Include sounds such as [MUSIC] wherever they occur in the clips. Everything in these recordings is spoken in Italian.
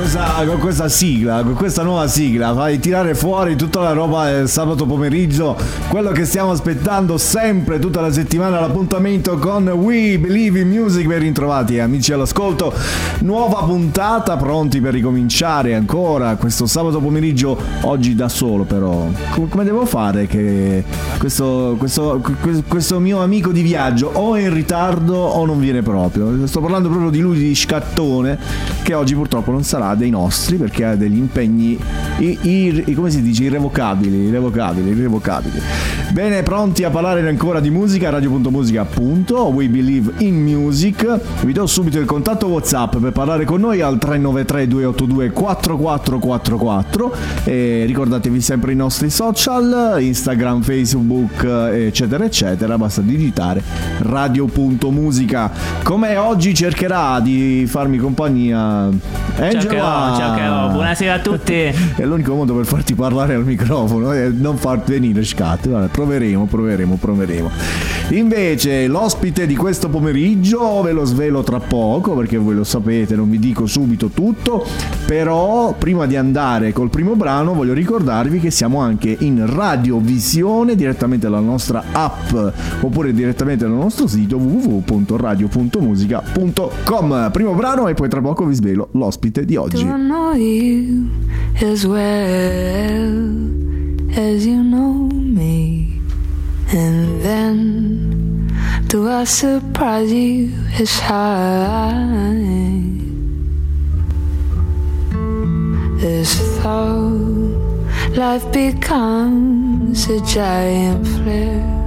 Questa, con questa sigla, con questa nuova sigla, fai tirare fuori tutta la roba del sabato pomeriggio, quello che stiamo aspettando sempre tutta la settimana, l'appuntamento con We Believe in Music, ben ritrovati amici all'ascolto, nuova puntata, pronti per ricominciare ancora questo sabato pomeriggio, oggi da solo però, come, devo fare che questo, questo, questo mio amico di viaggio o è in ritardo o non viene proprio, sto parlando proprio di lui, di Scattone, che oggi purtroppo non sarà dei nostri perché ha degli impegni i, i, come si dice irrevocabili, irrevocabili, irrevocabili. Bene, pronti a parlare ancora di musica, radio.musica appunto, We Believe in Music. Vi do subito il contatto WhatsApp per parlare con noi al 393 282 4444 e ricordatevi sempre i nostri social, Instagram, Facebook, eccetera eccetera, basta digitare radio.musica. Come oggi cercherà di farmi compagnia Ciao Cheo, buonasera a tutti. È l'unico modo per farti parlare al microfono e non farti venire scatto. Vabbè, proveremo, proveremo, proveremo. Invece, l'ospite di questo pomeriggio ve lo svelo tra poco perché voi lo sapete, non vi dico subito tutto. Però, prima di andare col primo brano, voglio ricordarvi che siamo anche in radiovisione direttamente dalla nostra app oppure direttamente dal nostro sito www.radio.musica.com. Primo brano e poi tra poco vi svelo l'ospite di oggi. Do I know you as well as you know me? And then do I surprise you as high as though life becomes a giant flare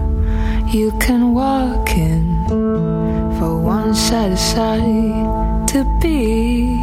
you can walk in for one side to be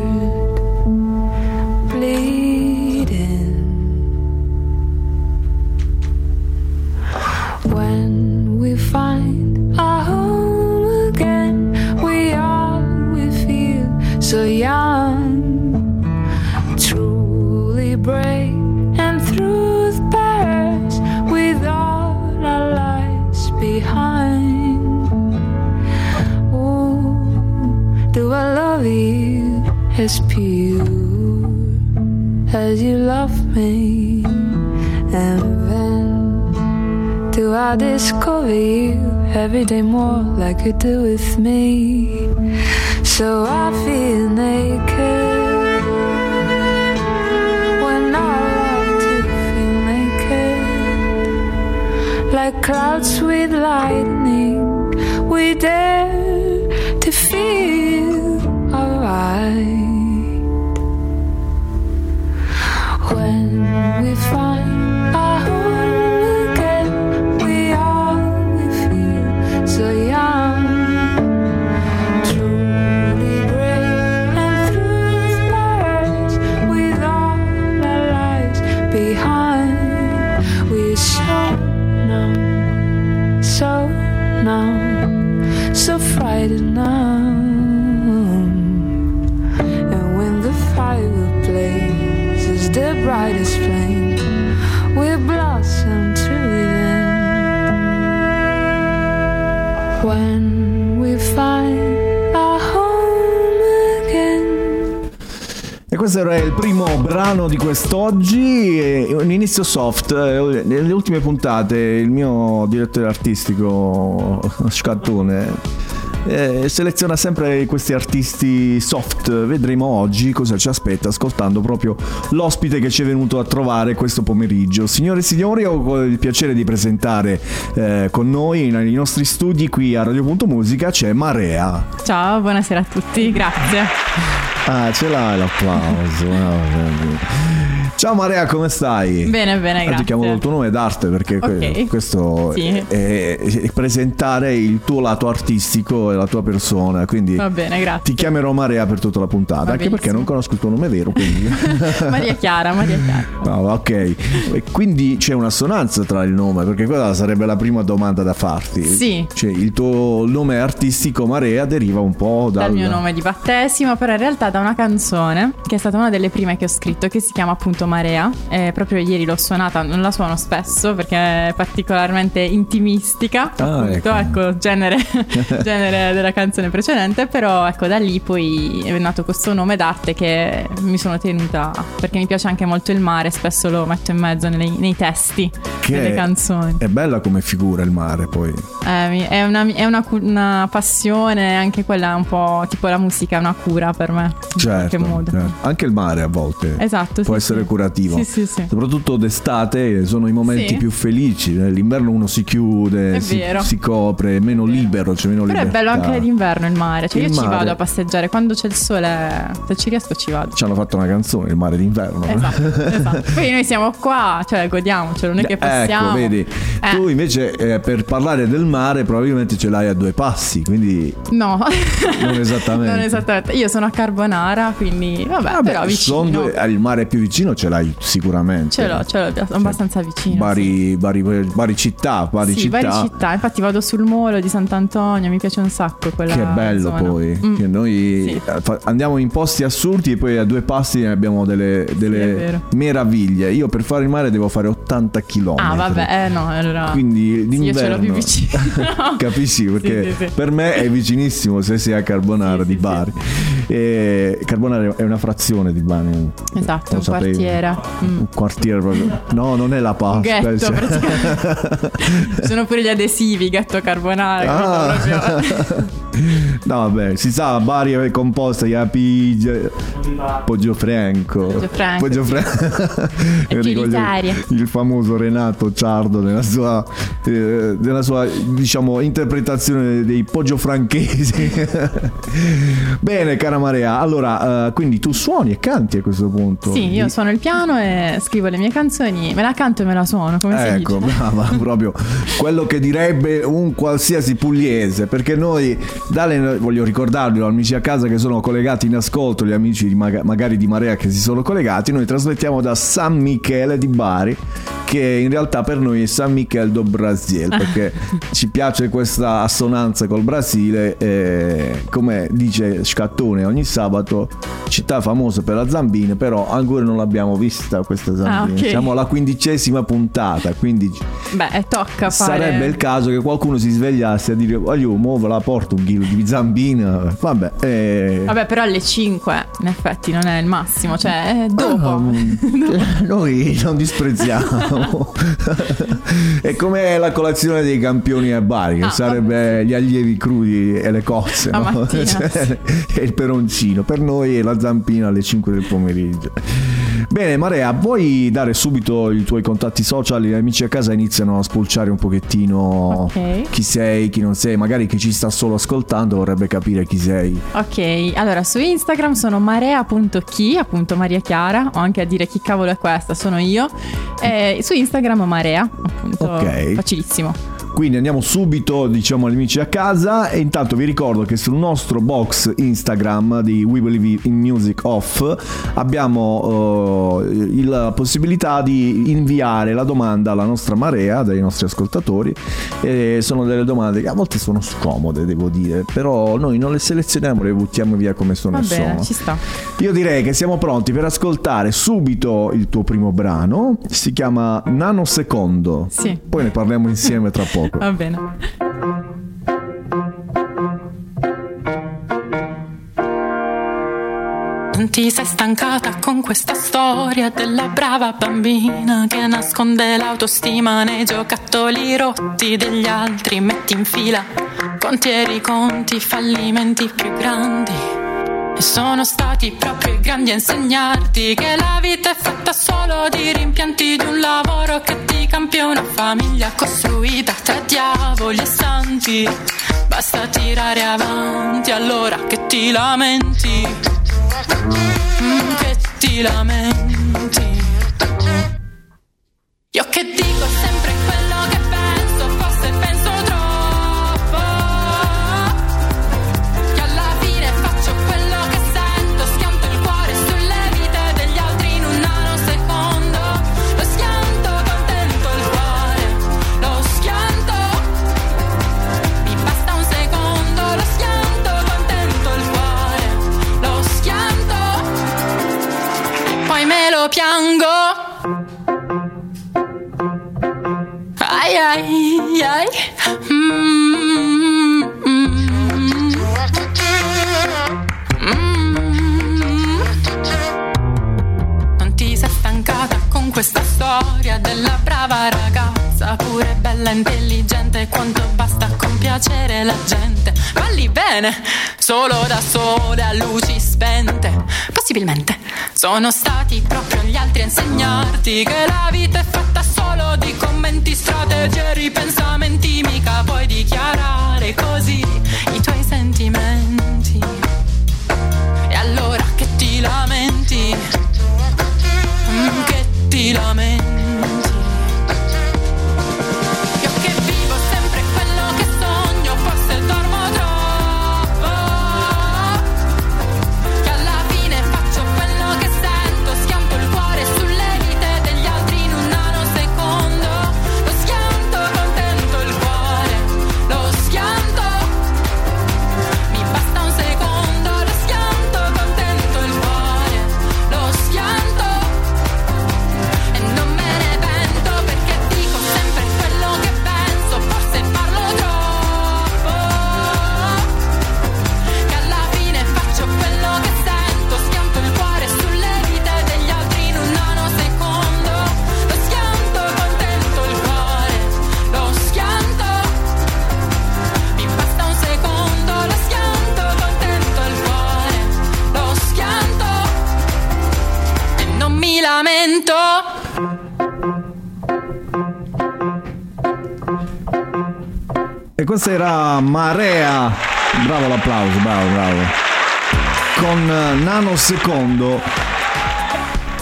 as pure as you love me? And then do I discover you every day more like you do with me? So I feel naked like clouds with lightning. We dare to feel Questo era il primo brano di quest'oggi, un inizio soft. Nelle ultime puntate il mio direttore artistico Scattone eh, seleziona sempre questi artisti soft. Vedremo oggi cosa ci aspetta ascoltando proprio l'ospite che ci è venuto a trovare questo pomeriggio. Signore e signori, ho il piacere di presentare eh, con noi nei nostri studi qui a Radio Punto Musica c'è Marea. Ciao, buonasera a tutti, grazie. Ah, ce l'hai l'applauso. Ah, Ciao Marea, come stai? Bene, bene, grazie. Ti chiamo col tuo nome d'arte perché Ok. questo Sì. è, è presentare il tuo lato artistico e la tua persona, quindi Va bene, grazie. ti chiamerò Marea per tutta la puntata, Va anche perché non conosco il tuo nome vero, quindi... [LAUGHS] Maria Chiara, Maria Chiara. No, ok. E quindi c'è un'assonanza tra il nome, perché quella sarebbe la prima domanda da farti. Sì. Cioè, il tuo nome artistico Marea deriva un po' dal, Dal mio nome di battesimo, però in realtà da una canzone che è stata una delle prime che ho scritto, che si chiama appunto Marea. E proprio ieri l'ho suonata, non la suono spesso perché è particolarmente intimistica. Ah, appunto, ecco. ecco, genere, [LAUGHS] genere della canzone precedente. Però ecco, da lì poi è nato questo nome d'arte che mi sono tenuta perché mi piace anche molto il mare, spesso lo metto in mezzo nei, nei testi Che delle canzoni. È bella come figura il mare, poi. Eh, è una, è una una passione, anche quella un po' tipo la musica, è una cura per me. Certo, modo. certo. Anche il mare a volte Esatto. può sì, essere sì. curativo. Sì. Soprattutto d'estate sono i momenti più felici. Nell'inverno uno si chiude, È si, si copre, è meno libero, c'è meno Però è libertà. bello anche d'inverno il mare. Cioè, Il io ci mare. vado a passeggiare quando c'è il sole. Se ci riesco, ci vado. Ci hanno fatto una canzone, il mare d'inverno. no? Esatto, esatto. Poi noi siamo qua, cioè godiamocelo, non è che possiamo. Ecco, vedi, Eh. tu invece eh, per parlare del mare probabilmente ce l'hai a due passi, quindi No, non esattamente. [LAUGHS] non esattamente. Io sono a Carbonara, quindi vabbè, Vabbè, però vicino. eh, il mare più vicino ce l'hai sicuramente. Ce l'ho, ce l'ho abbastanza vicino. sì. Vari, vari, vari città, vari sì, città. varie città. Infatti vado sul molo di Sant'Antonio, mi piace un sacco quella Che bello zona. poi, Mm. che noi Sì. eh, andiamo in posti assurdi e poi a due passi ne abbiamo delle, delle meraviglie. Io per fare il mare devo fare 80 km. Ah, vabbè, eh no, allora. Quindi Sì, io ce l'ho d'inverno più vicino. [LAUGHS] Capisci perché Sì, sì, sì. per me è vicinissimo se sei a Carbonara Sì, di sì, Bari. E Carbonara è una frazione di Bari. Esatto, un sapevi? quartiere. Mm. Un quartiere proprio. No, non è la Pasqua. Un ghetto, cioè- sono pure gli adesivi, ghetto carbonara. Ah. [LAUGHS] No, vabbè, si sa, Bari è composta di Apige, Poggio Franco. Poggio Franco, Poggio Franco. [LAUGHS] E Ricordo Gelitaria. il famoso Renato Ciardo nella sua, eh, nella sua diciamo, interpretazione dei Poggio Franchesi. [LAUGHS] Bene, cara Marea, allora, eh, quindi tu suoni e canti a questo punto. Sì, io suono il piano e scrivo le mie canzoni, me la canto e me la suono, come si Ecco, dice. [LAUGHS] brava, proprio quello che direbbe un qualsiasi pugliese, perché noi, dalle, voglio ricordarvi, amici a casa che sono collegati in ascolto, gli amici di maga- magari di Marea che si sono collegati, noi trasmettiamo da San Michele di Bari, che in realtà per noi è San Michele do Brasil, perché ci piace questa assonanza col Brasile, e, come dice Scattone ogni sabato, città famosa per la zambina, però ancora non l'abbiamo vista questa zambina, Ah, ok. siamo alla quindicesima puntata, quindi Beh, eh, tocca fare. sarebbe il caso che qualcuno si svegliasse a dire voglio mo ve la porto un chilo di zambina, vabbè, eh, Vabbè, però alle 5 in effetti non è il massimo, cioè dopo. Ah, [LAUGHS] noi non disprezziamo. [LAUGHS] è come la colazione dei campioni a Bari, che Ah, sarebbe gli allievi crudi e le cozze, no? [LAUGHS] Cioè, e il peroncino. Per noi è la zampina alle 5 del pomeriggio. Bene, Marea, vuoi dare subito i tuoi contatti social? Gli amici a casa iniziano a spulciare un pochettino Ok. chi sei, chi non sei, magari chi ci sta solo ascoltando vorrebbe capire chi sei. Ok, allora su Instagram sono marea.chi, appunto Maria Chiara, o anche a dire chi cavolo è questa, sono io. E su Instagram Marea, appunto, Ok. facilissimo. Quindi andiamo subito, diciamo, agli amici a casa e intanto vi ricordo che sul nostro box Instagram di We Believe in Music Off abbiamo eh, il- la possibilità di inviare la domanda alla nostra marea dai nostri ascoltatori e sono delle domande che a volte sono scomode, devo dire, però noi non le selezioniamo, le buttiamo via come sono Va bene, sono. ci sta. Io direi che siamo pronti per ascoltare subito il tuo primo brano, si chiama Nanosecondo. Sì. Poi ne parliamo insieme tra poco. Va bene. Non ti sei stancata con questa storia della brava bambina che nasconde l'autostima nei giocattoli rotti degli altri, metti in fila contieri conti, fallimenti più grandi. E sono stati proprio i grandi a insegnarti che la vita è fatta solo di rimpianti di un lavoro che ti campia una famiglia costruita tra diavoli e santi. Basta tirare avanti allora che ti lamenti, Mm, che ti lamenti. Io che dico sempre quello lo piango. Ai ai ai. Mm, mm, questa storia della brava ragazza, pure bella intelligente, quanto basta compiacere la gente. Balli bene, solo da sole a luci spente. Possibilmente sono stati proprio gli altri a insegnarti che la vita è fatta solo di commenti, strategie e ripensamenti. Mica puoi dichiarare così i tuoi sentimenti. E allora che ti lamenti? Che questa era Marea. Bravo l'applauso, bravo, bravo. Con eh, Nanosecondo.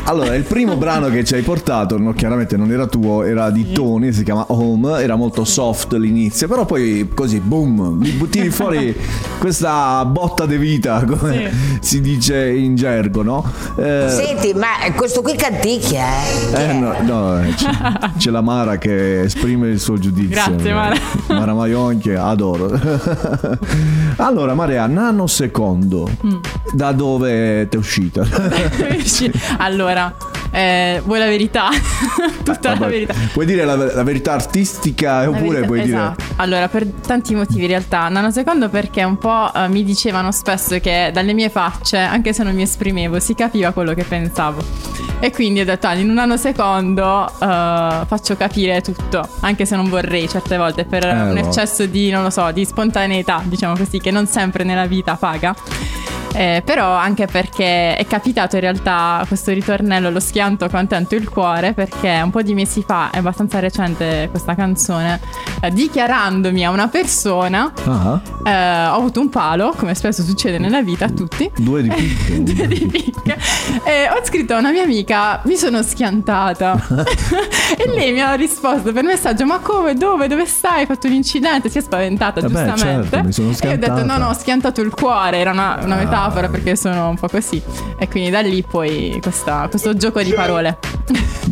Allora, il primo [LAUGHS] brano che ci hai portato, no, chiaramente non era tuo, era di Tony, si chiama Home, era molto soft l'inizio, però poi così, boom, mi butti [LAUGHS] fuori questa botta di vita, come si dice in gergo, no? Eh, Senti, ma questo qui canticchia, eh? eh, no, no, c'è, [LAUGHS] c'è la Mara che esprime il suo giudizio. Grazie, Mara. Mara Maionchi, adoro. allora, Maria, nanosecondo, Mm. da dove ti è uscita? allora, eh, vuoi la verità? [LAUGHS] Tutta la Vabbè, verità. Puoi dire la, la verità artistica La oppure verità- puoi esatto. Allora, per tanti motivi in realtà. Nanosecondo perché un po' eh, mi dicevano spesso che dalle mie facce, anche se non mi esprimevo, si capiva quello che pensavo. E quindi ho detto, ah, in un nanosecondo eh, faccio capire tutto, anche se non vorrei certe volte, per Eh, un no. eccesso di, non lo so, di spontaneità, diciamo così, che non sempre nella vita paga. Eh, però anche perché è capitato in realtà questo ritornello, lo schianto contento il cuore, perché un po' di mesi fa, è abbastanza recente questa canzone, eh, dichiarandomi a una persona, Ah, eh, ho avuto un palo, come spesso succede nella vita a tutti. due di [LAUGHS] picche. Due di picche. E ho scritto a una mia amica, mi sono schiantata. [LAUGHS] e lei mi ha risposto per messaggio: Ma come? Dove? Dove stai? Hai fatto un incidente? Si è spaventata, Eh beh, giustamente. certo, mi sono e io ho detto: schiantata. No, no, ho schiantato il cuore. Era una, una metafora perché sono un po' così. E quindi da lì poi questa- questo gioco di parole.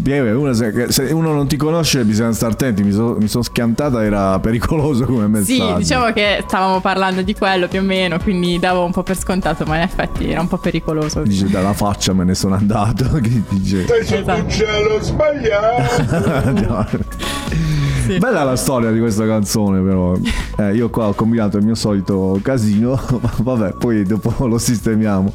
Uno se, uno non ti conosce bisogna stare attenti, mi, so- mi sono schiantata, era pericoloso come messaggio. Sì, diciamo che stavamo parlando di quello più o meno, quindi davo un po' per scontato, ma in effetti era un po' pericoloso. Dice dalla faccia me ne sono andato. [LAUGHS] Che dice? Esatto. [LAUGHS] No. Sì. Bella la storia di questa canzone, però. [LAUGHS] Eh, io qua ho combinato il mio solito casino. [LAUGHS] Vabbè, poi dopo [LAUGHS] lo sistemiamo.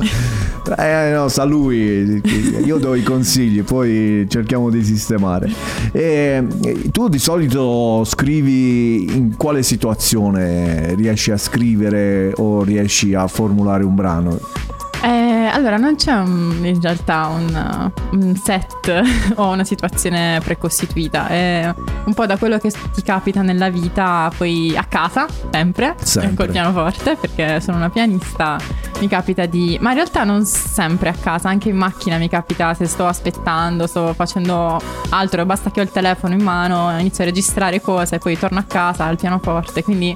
Eh, no, sa lui. Io do i consigli, poi cerchiamo di sistemare. E, tu di solito scrivi in quale situazione riesci a scrivere o riesci a formulare un brano? Allora, non c'è un- in realtà un, un set [LAUGHS] o una situazione precostituita, è un po' da quello che ti capita nella vita, poi a casa, sempre, Sempre. col pianoforte, perché sono una pianista, mi capita di... ma in realtà non sempre a casa, anche in macchina mi capita se sto aspettando, sto facendo altro, basta che ho il telefono in mano, inizio a registrare cose, poi torno a casa al pianoforte, quindi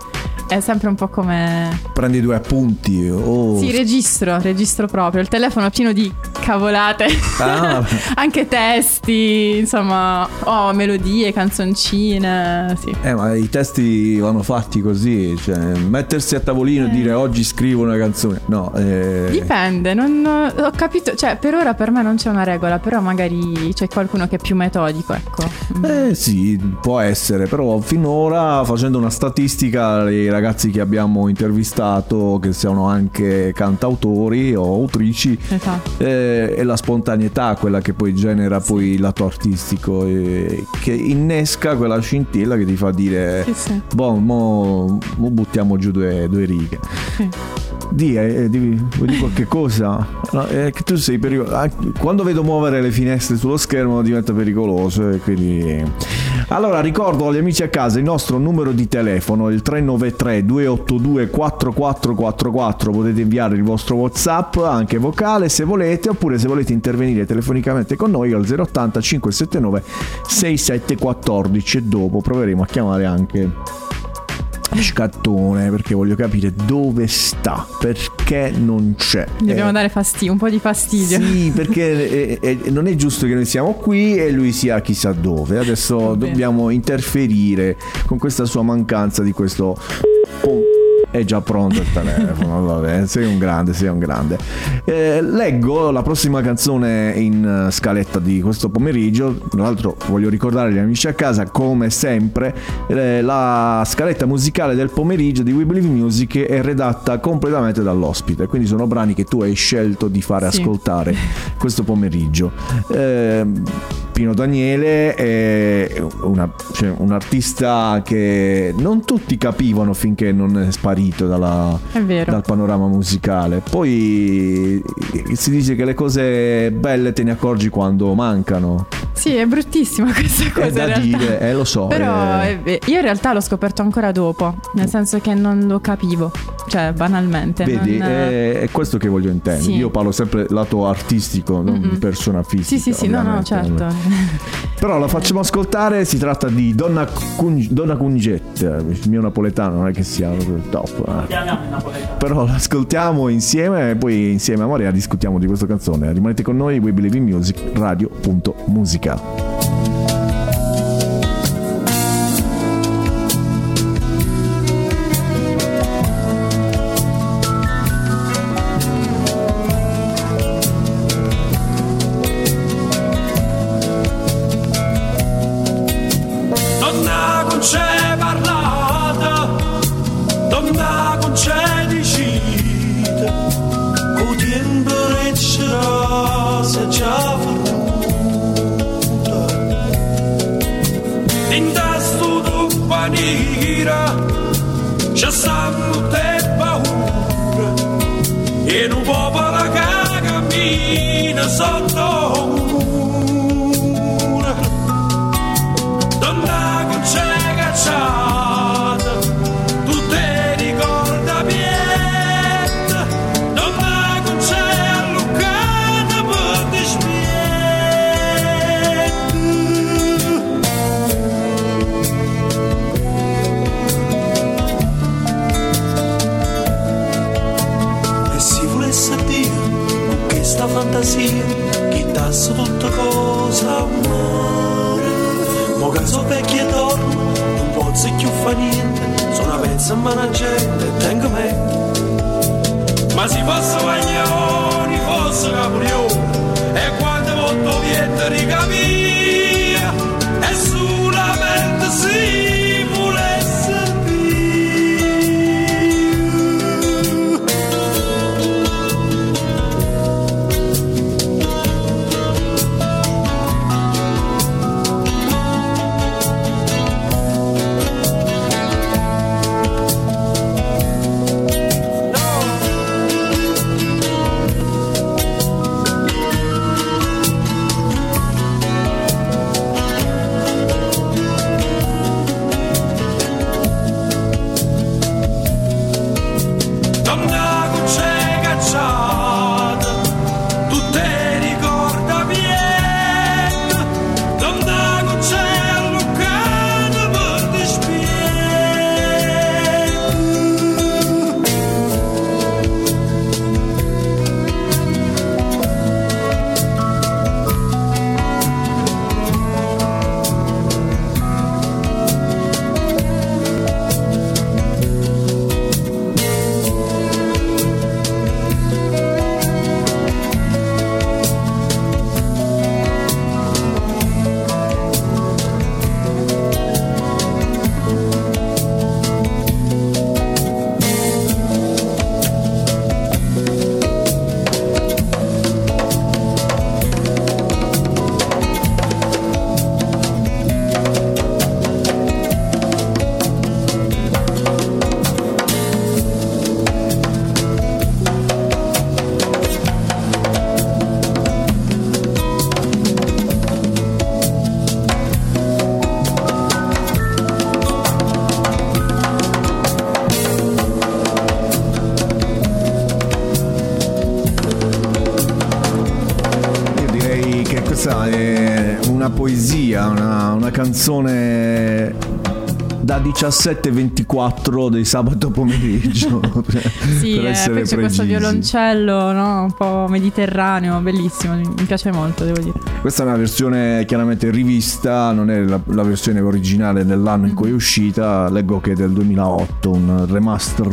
è sempre un po' come... Prendi due appunti o... Sì, registro, registro proprio. Il telefono è pieno di cavolate. Ah. [LAUGHS] Anche testi, insomma, oh, melodie, canzoncine. Sì. Eh, ma i testi vanno fatti così, cioè mettersi a tavolino e dire oggi scrivo una canzone. No, eh, Dipende, non ho capito, cioè per ora per me non c'è una regola, però magari c'è qualcuno che è più metodico, ecco. Eh sì, può essere, però finora facendo una statistica i ragazzi che abbiamo intervistato, che siano anche cantautori o autrici, Esatto. eh, è la spontaneità quella che poi genera poi il lato artistico, eh, che innesca quella scintilla che ti fa dire, Sì, sì. boh, mo, mo buttiamo giù due, due righe. Sì. Di, eh, di- vuoi dire qualche cosa? No, è che tu sei pericoloso. Quando vedo muovere le finestre sullo schermo diventa pericoloso. E quindi... Allora ricordo agli amici a casa il nostro numero di telefono, il 393 282 4444. Potete inviare il vostro WhatsApp anche vocale se volete, oppure se volete intervenire telefonicamente con noi al 080 579 6714. E dopo proveremo a chiamare anche scattone perché voglio capire dove sta, perché non c'è. Dobbiamo Eh, dare fastidio, un po' di fastidio. sì, perché eh, eh, non è giusto che noi siamo qui e lui sia chissà dove. Adesso dobbiamo interferire con questa sua mancanza di questo. Pum. È già pronto il telefono, [LAUGHS] vabbè, sei un grande, sei un grande. Eh, leggo la prossima canzone in eh, scaletta di questo pomeriggio. Tra l'altro voglio ricordare agli amici a casa, come sempre, eh, la scaletta musicale del pomeriggio di We Believe Music è redatta completamente dall'ospite. Quindi sono brani che tu hai scelto di fare Sì. ascoltare [LAUGHS] questo pomeriggio. Ehm, Pino Daniele è una- cioè, un artista che non tutti capivano finché non è sparito dalla- È vero. dal panorama musicale. Poi si dice che le cose belle te ne accorgi quando mancano. Sì, è bruttissima [LAUGHS] questa cosa è da dire, eh, lo so. Però eh. eh, io in realtà l'ho scoperto ancora dopo, nel senso che non lo capivo, cioè banalmente. Vedi, non- è, è questo che voglio intendere. Sì. Io parlo sempre lato artistico, non Mm-mm. persona fisica. Sì, sì, sì, no, no, certo. [LAUGHS] Però la facciamo ascoltare, si tratta di Donna, Cun- Donna Cungette, il mio napoletano non è che sia proprio top. eh. Però l'ascoltiamo insieme e poi insieme a Maria discutiamo di questa canzone. Rimanete con noi, We Believe in Music, radio.musica. 17-24 del sabato pomeriggio. [LAUGHS] sì, per eh, essere poi c'è questo violoncello, no? Un po' mediterraneo, bellissimo, mi piace molto, devo dire. Questa è una versione chiaramente rivista, non è la, la versione originale dell'anno in cui è uscita, leggo che è del 2008, un remaster.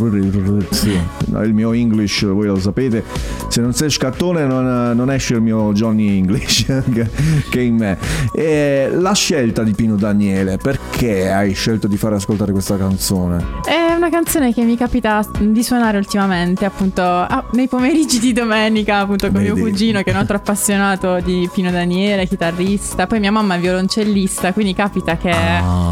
Sì. Il mio English, voi lo sapete, se non sei scattone non, non esce il mio Johnny English [LAUGHS] che, che è in me. E la scelta di Pino Daniele, perché hai scelto di fare ascoltare questa canzone? È una canzone che mi capita di suonare ultimamente, appunto, ah, nei pomeriggi di domenica, appunto, con mio Vedi. cugino che è un altro [LAUGHS] appassionato di Pino Daniele, chitarrista. Poi mia mamma è violoncellista, quindi capita che, Ah.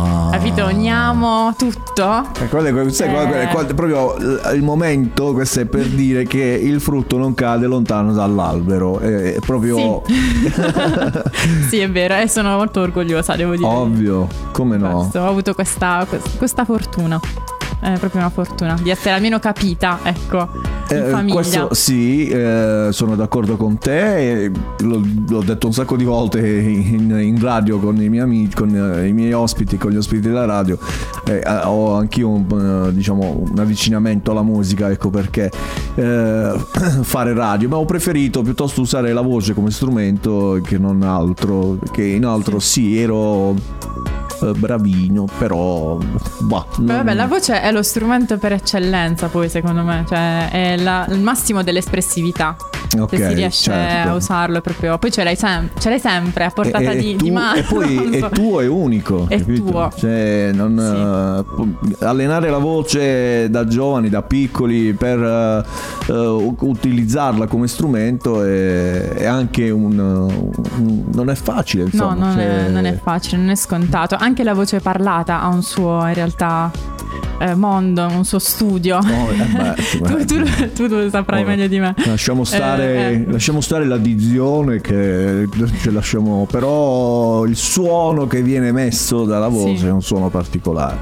Capito, ogniamo tutto. E quello è, sai, Eh. quello è proprio il momento, questo è per dire che il frutto non cade lontano dall'albero, è, proprio [LAUGHS] sì, è vero, e sono molto orgogliosa, devo dire. ovvio, come no? Questo, ho avuto questa, questa fortuna. È proprio una fortuna di essere almeno capita, ecco, Eh, questo sì, eh, sono d'accordo con te, e l'ho, l'ho detto un sacco di volte in, in radio con i miei amici, con eh, i miei ospiti, con gli ospiti della radio. eh, ho anch'io un, eh, diciamo, un avvicinamento alla musica, ecco perché eh, [CLEARS THROAT] fare radio, ma ho preferito piuttosto usare la voce come strumento che non altro, che in altro sì, ero eh, bravino, però... Bah, non- vabbè, la voce è lo strumento per eccellenza, poi secondo me, cioè è la- il massimo dell'espressività. Ok, se si riesce certo. a usarlo proprio. Poi ce l'hai, sem- ce l'hai sempre a portata E- e di, tu- di mano. [LAUGHS] E poi è tuo è unico. È capito? tuo. Cioè, non, eh, pu- allenare la voce da giovani, da piccoli, per eh, eh, u- utilizzarla come strumento è, è anche un, un- Non è facile, No, insomma. non, cioè- è, non è facile, non è scontato. Anche la voce parlata ha un suo, in realtà, eh, mondo, un suo studio. Oh, eh beh, [LAUGHS] tu, tu- tu lo saprai Oh, meglio di me. Lasciamo stare, Eh, eh. lasciamo stare la dizione che ce lasciamo, però il suono che viene emesso dalla voce Sì. è un suono particolare.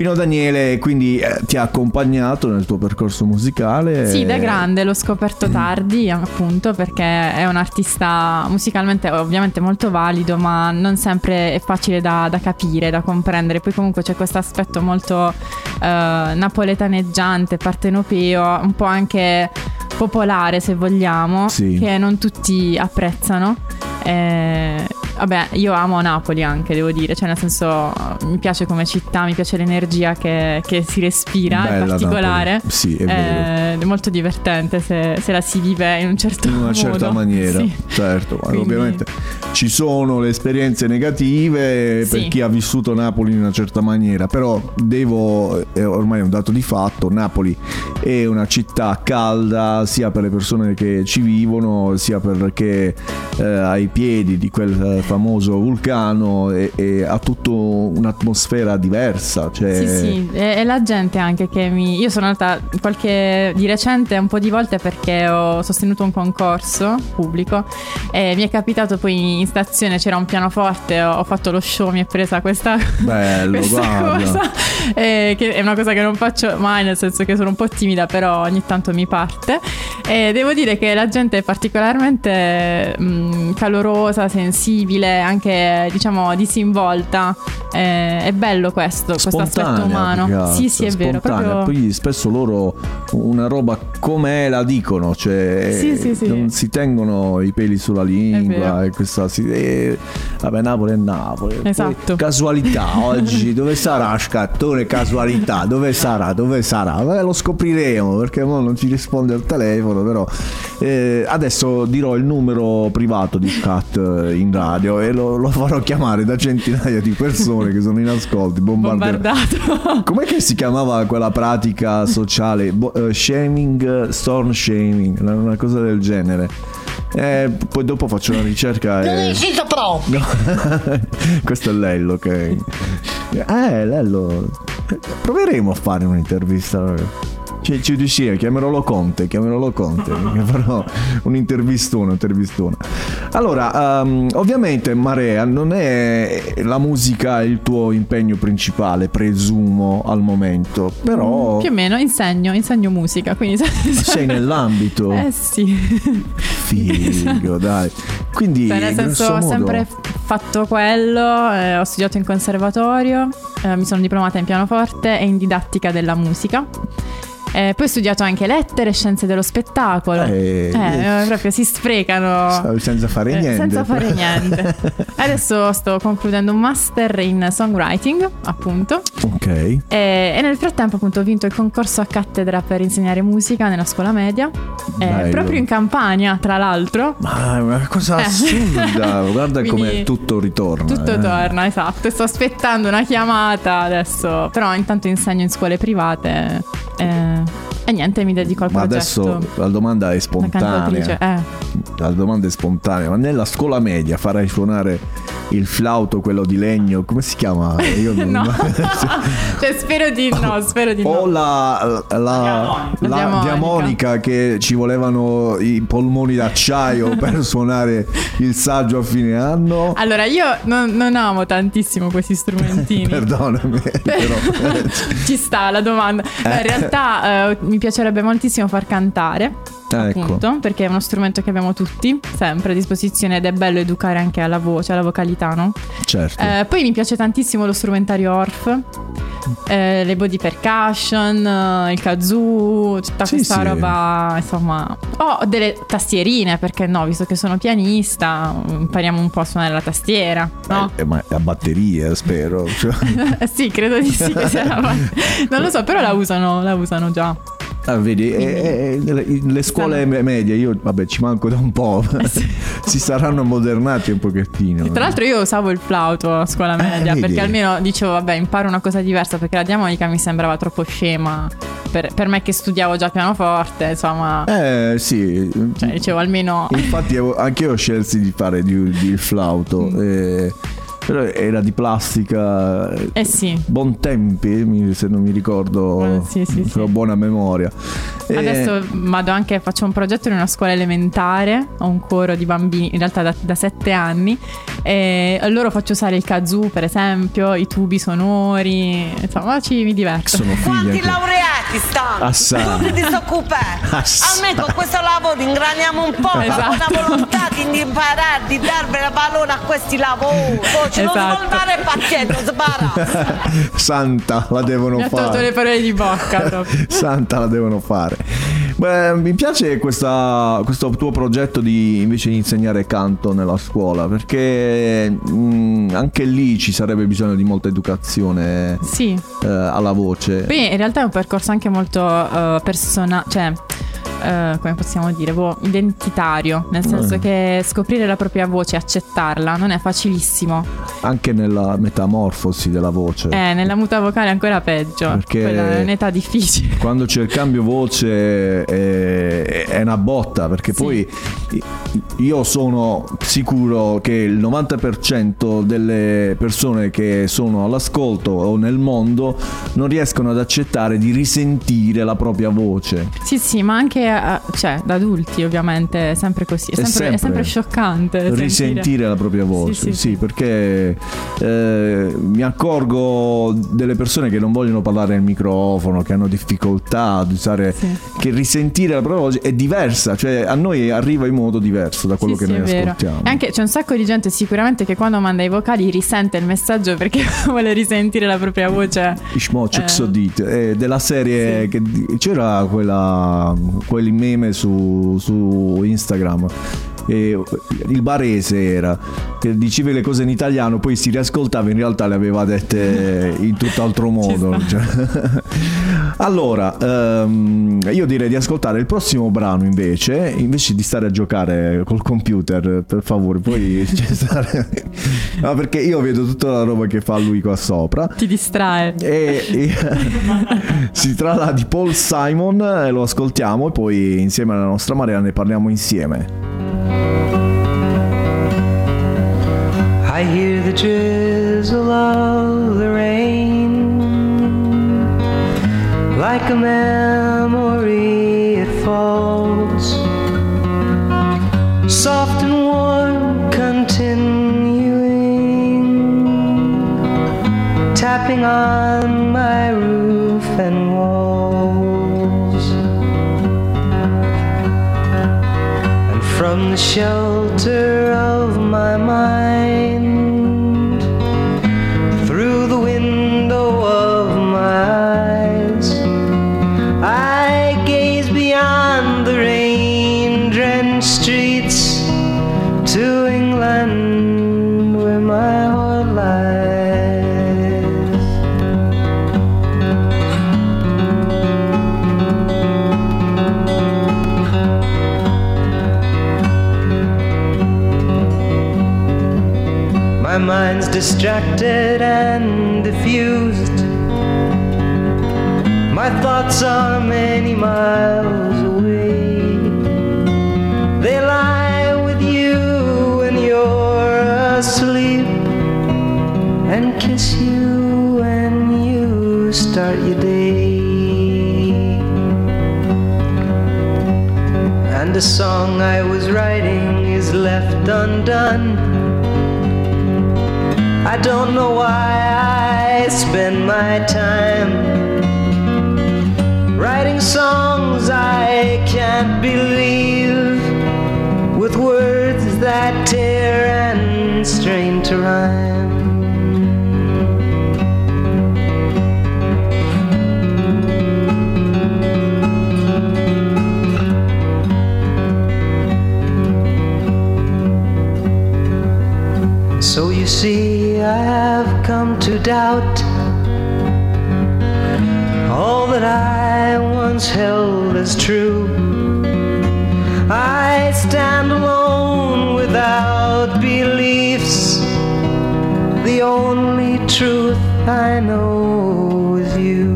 Pino Daniele quindi eh, ti ha accompagnato nel tuo percorso musicale. Sì, da e- grande l'ho scoperto tardi, appunto, perché è un artista musicalmente ovviamente molto valido, ma non sempre è facile da, da capire, da comprendere. Poi comunque c'è questo aspetto molto eh, napoletaneggiante, partenopeo, un po' anche popolare se vogliamo, Sì. che non tutti apprezzano. Eh, vabbè, io amo Napoli anche, devo dire, cioè nel senso mi piace come città, mi piace l'energia che, che si respira in Bella particolare. Napoli. Sì, è vero. Eh, è molto divertente se, se la si vive in un certo in una modo. certa maniera, Sì. certo, Quindi- ovviamente ci sono le esperienze negative per Sì. chi ha vissuto Napoli in una certa maniera, però devo, è ormai un dato di fatto, Napoli è una città calda sia per le persone che ci vivono, sia perché eh, ai piedi di quel eh, famoso vulcano e, e ha tutta un'atmosfera diversa. Cioè, Sì, sì, e, e la gente anche che mi... Io sono andata qualche... di recente un po' di volte perché ho sostenuto un concorso pubblico e mi è capitato poi in stazione c'era un pianoforte, ho, ho fatto lo show, mi è presa questa, Bello, questa guarda. cosa, eh, che è una cosa che non faccio mai, nel senso che sono un po' timida, però ogni tanto mi parte. E devo dire che la gente è particolarmente mh, calorosa, sensibile, anche diciamo disinvolta. Eh, è bello questo, questo aspetto Spontanea, umano. altro, Sì, sì, è vero. spontanea. Proprio... Poi spesso loro una roba com'è la dicono, cioè Sì, sì, sì. non si tengono i peli sulla lingua e questa si, e- vabbè Napoli è Napoli. Poi Esatto. casualità [LAUGHS] oggi, dove sarà scattone casualità? Dove sarà? Dove sarà? Vabbè, lo scopriremo perché mo non ci risponde al telefono, però eh, adesso dirò il numero privato di Scat in radio e lo, lo farò chiamare da centinaia di persone che sono in ascolti, bombarderò. Bombardato. [LAUGHS] Com'è che si chiamava quella pratica sociale? Bo- eh, shaming, storm shaming, una- cosa del genere. Eh, poi dopo faccio una ricerca e... No. [LAUGHS] Questo è Lello che... Eh, Lello... Proveremo a fare un'intervista. Ci Ci, ci riusciremo, chiamerò lo Conte, chiamerò lo Conte, [LAUGHS] farò un'intervistona, un'intervistona. Allora, ehm, ovviamente Marea non è la musica il tuo impegno principale, presumo al momento, però Più o meno insegno, insegno musica, quindi [LAUGHS] sei nell'ambito. Eh sì. Figo, [LAUGHS] dai. Quindi Cioè, nel senso, grosso ho modo- sempre fatto quello, eh, ho studiato in conservatorio, eh, mi sono diplomata in pianoforte e in didattica della musica. Eh, poi ho studiato anche lettere e scienze dello spettacolo. Eh, Eh, proprio si sprecano. senza fare Eh, niente. senza fare niente. [LAUGHS] Adesso sto concludendo un master in songwriting, appunto. Ok. E, e nel frattempo, appunto, ho vinto il concorso a cattedra per insegnare musica nella scuola media. eh, proprio in Campania, tra l'altro. Ma è una cosa Eh. assurda, [LAUGHS] guarda come tutto ritorna. Tutto eh. torna, esatto. Sto aspettando una chiamata adesso. Però intanto insegno in scuole private. eh, e niente, mi dedico al Ma progetto. adesso la domanda è spontanea. cantautrice. Eh. La domanda è spontanea. Ma nella scuola media farai suonare il flauto, quello di legno, come si chiama? Io non- [LAUGHS] [LAUGHS] No. [LAUGHS] cioè, spero di no, spero di O no. la, la, la Diamonica. diamonica che ci volevano i polmoni d'acciaio per suonare il saggio a fine anno. Allora, io non, non amo tantissimo questi strumentini. Perdonami, però. Ci sta la domanda. Beh, in realtà eh, mi piacerebbe moltissimo far cantare. Ecco. Appunto, perché è uno strumento che abbiamo tutti sempre a disposizione ed è bello educare anche alla voce, alla vocalità, no? Certo. Eh, poi mi piace tantissimo lo strumentario Orff, eh, le body percussion, eh, il kazoo, tutta Sì, questa sì. roba, insomma. Ho delle tastierine, perché no, visto che sono pianista, impariamo un po' a suonare la tastiera, no? Eh, ma a batteria, spero. Cioè, [LAUGHS] Eh, sì, credo di sì che sia la- Non lo so, però la usano, la usano già. Ah, vedi, eh, eh, le, le scuole me- medie, io vabbè ci manco da un po', [LAUGHS] si saranno modernati un pochettino. Tra l'altro io usavo il flauto a scuola media vedi. perché almeno dicevo vabbè imparo una cosa diversa perché la diamonica mi sembrava troppo scema per, per me che studiavo già pianoforte insomma Eh sì, cioè, dicevo almeno infatti anche io di fare di, di il flauto, Mm. Però era di plastica. eh sì Buon tempi, se non mi ricordo, Eh, sì, sì, se ho sì. buona memoria. Adesso vado anche, faccio un progetto in una scuola elementare, ho un coro di bambini, in realtà da, da sette anni, e a loro faccio usare il kazoo per esempio, i tubi sonori, insomma ci mi diverto. sono Quanti anche- laureati stanno? Assai. Tutti disoccupati. Assai. Almeno con questo lavoro ingraniamo un po' Esatto. la buona volontà di imparare, di darvi la valore a questi lavori. [LAUGHS] Poi ce lo Esatto. svoltare il pacchetto, sbarazzo. [LAUGHS] Santa la devono Mi ha tolto fare. le parole di bocca. [LAUGHS] Santa la devono fare. Beh, mi piace questa- questo tuo progetto di invece di insegnare canto nella scuola perché mm, anche lì ci sarebbe bisogno di molta educazione Sì, eh, alla voce. Poi in realtà è un percorso anche molto personale, cioè eh, come possiamo dire, boh, identitario, nel senso Eh. che scoprire la propria voce e accettarla non è facilissimo. Anche nella metamorfosi della voce. Eh, nella muta vocale ancora peggio, Perché- quella è un'età difficile. [LAUGHS] Quando c'è il cambio voce è, è una botta perché Sì. poi io sono sicuro che il 90% delle persone che sono all'ascolto o nel mondo non riescono ad accettare di risentire la propria voce. Sì, sì, ma anche eh, cioè, da adulti ovviamente è sempre così, è È sempre, è sempre sempre scioccante. sentire. risentire la propria voce Sì, sì, sì, sì. Eh, mi accorgo delle persone che non vogliono parlare al microfono che hanno difficoltà ad usare Sì. che risentire la propria voce è diversa cioè a noi arriva in modo diverso da quello Sì, che sì, noi ascoltiamo E anche c'è un sacco di gente sicuramente che quando manda i vocali risente il messaggio perché [LAUGHS] vuole risentire la propria voce. Ishmochuk Eh. Eh, della serie che c'era quella quel meme su, su Instagram e il barese era che diceva le cose in italiano poi si riascoltava in realtà le aveva dette in tutt'altro modo cioè. [LAUGHS] allora ehm, io direi di ascoltare il prossimo brano invece invece di stare a giocare col computer per favore poi [LAUGHS] c'è stare no, perché io vedo tutta la roba che fa lui qua sopra Ti distrae. e, e- [LAUGHS] si tratta di Paul Simon, eh, lo ascoltiamo e poi insieme alla nostra Maria ne parliamo insieme. I hear the drizzle of the rain like a memory it falls, soft and warm, continuing, tapping on shoulder. Distracted and diffused. My thoughts are many miles away. They lie with you when you're asleep and kiss you when you start your day. And the song I was writing is left undone. I don't know why I spend my time writing songs I can't believe with words that tear and strain to rhyme. Doubt all that I once held as true. I stand alone without beliefs. The only truth I know is you.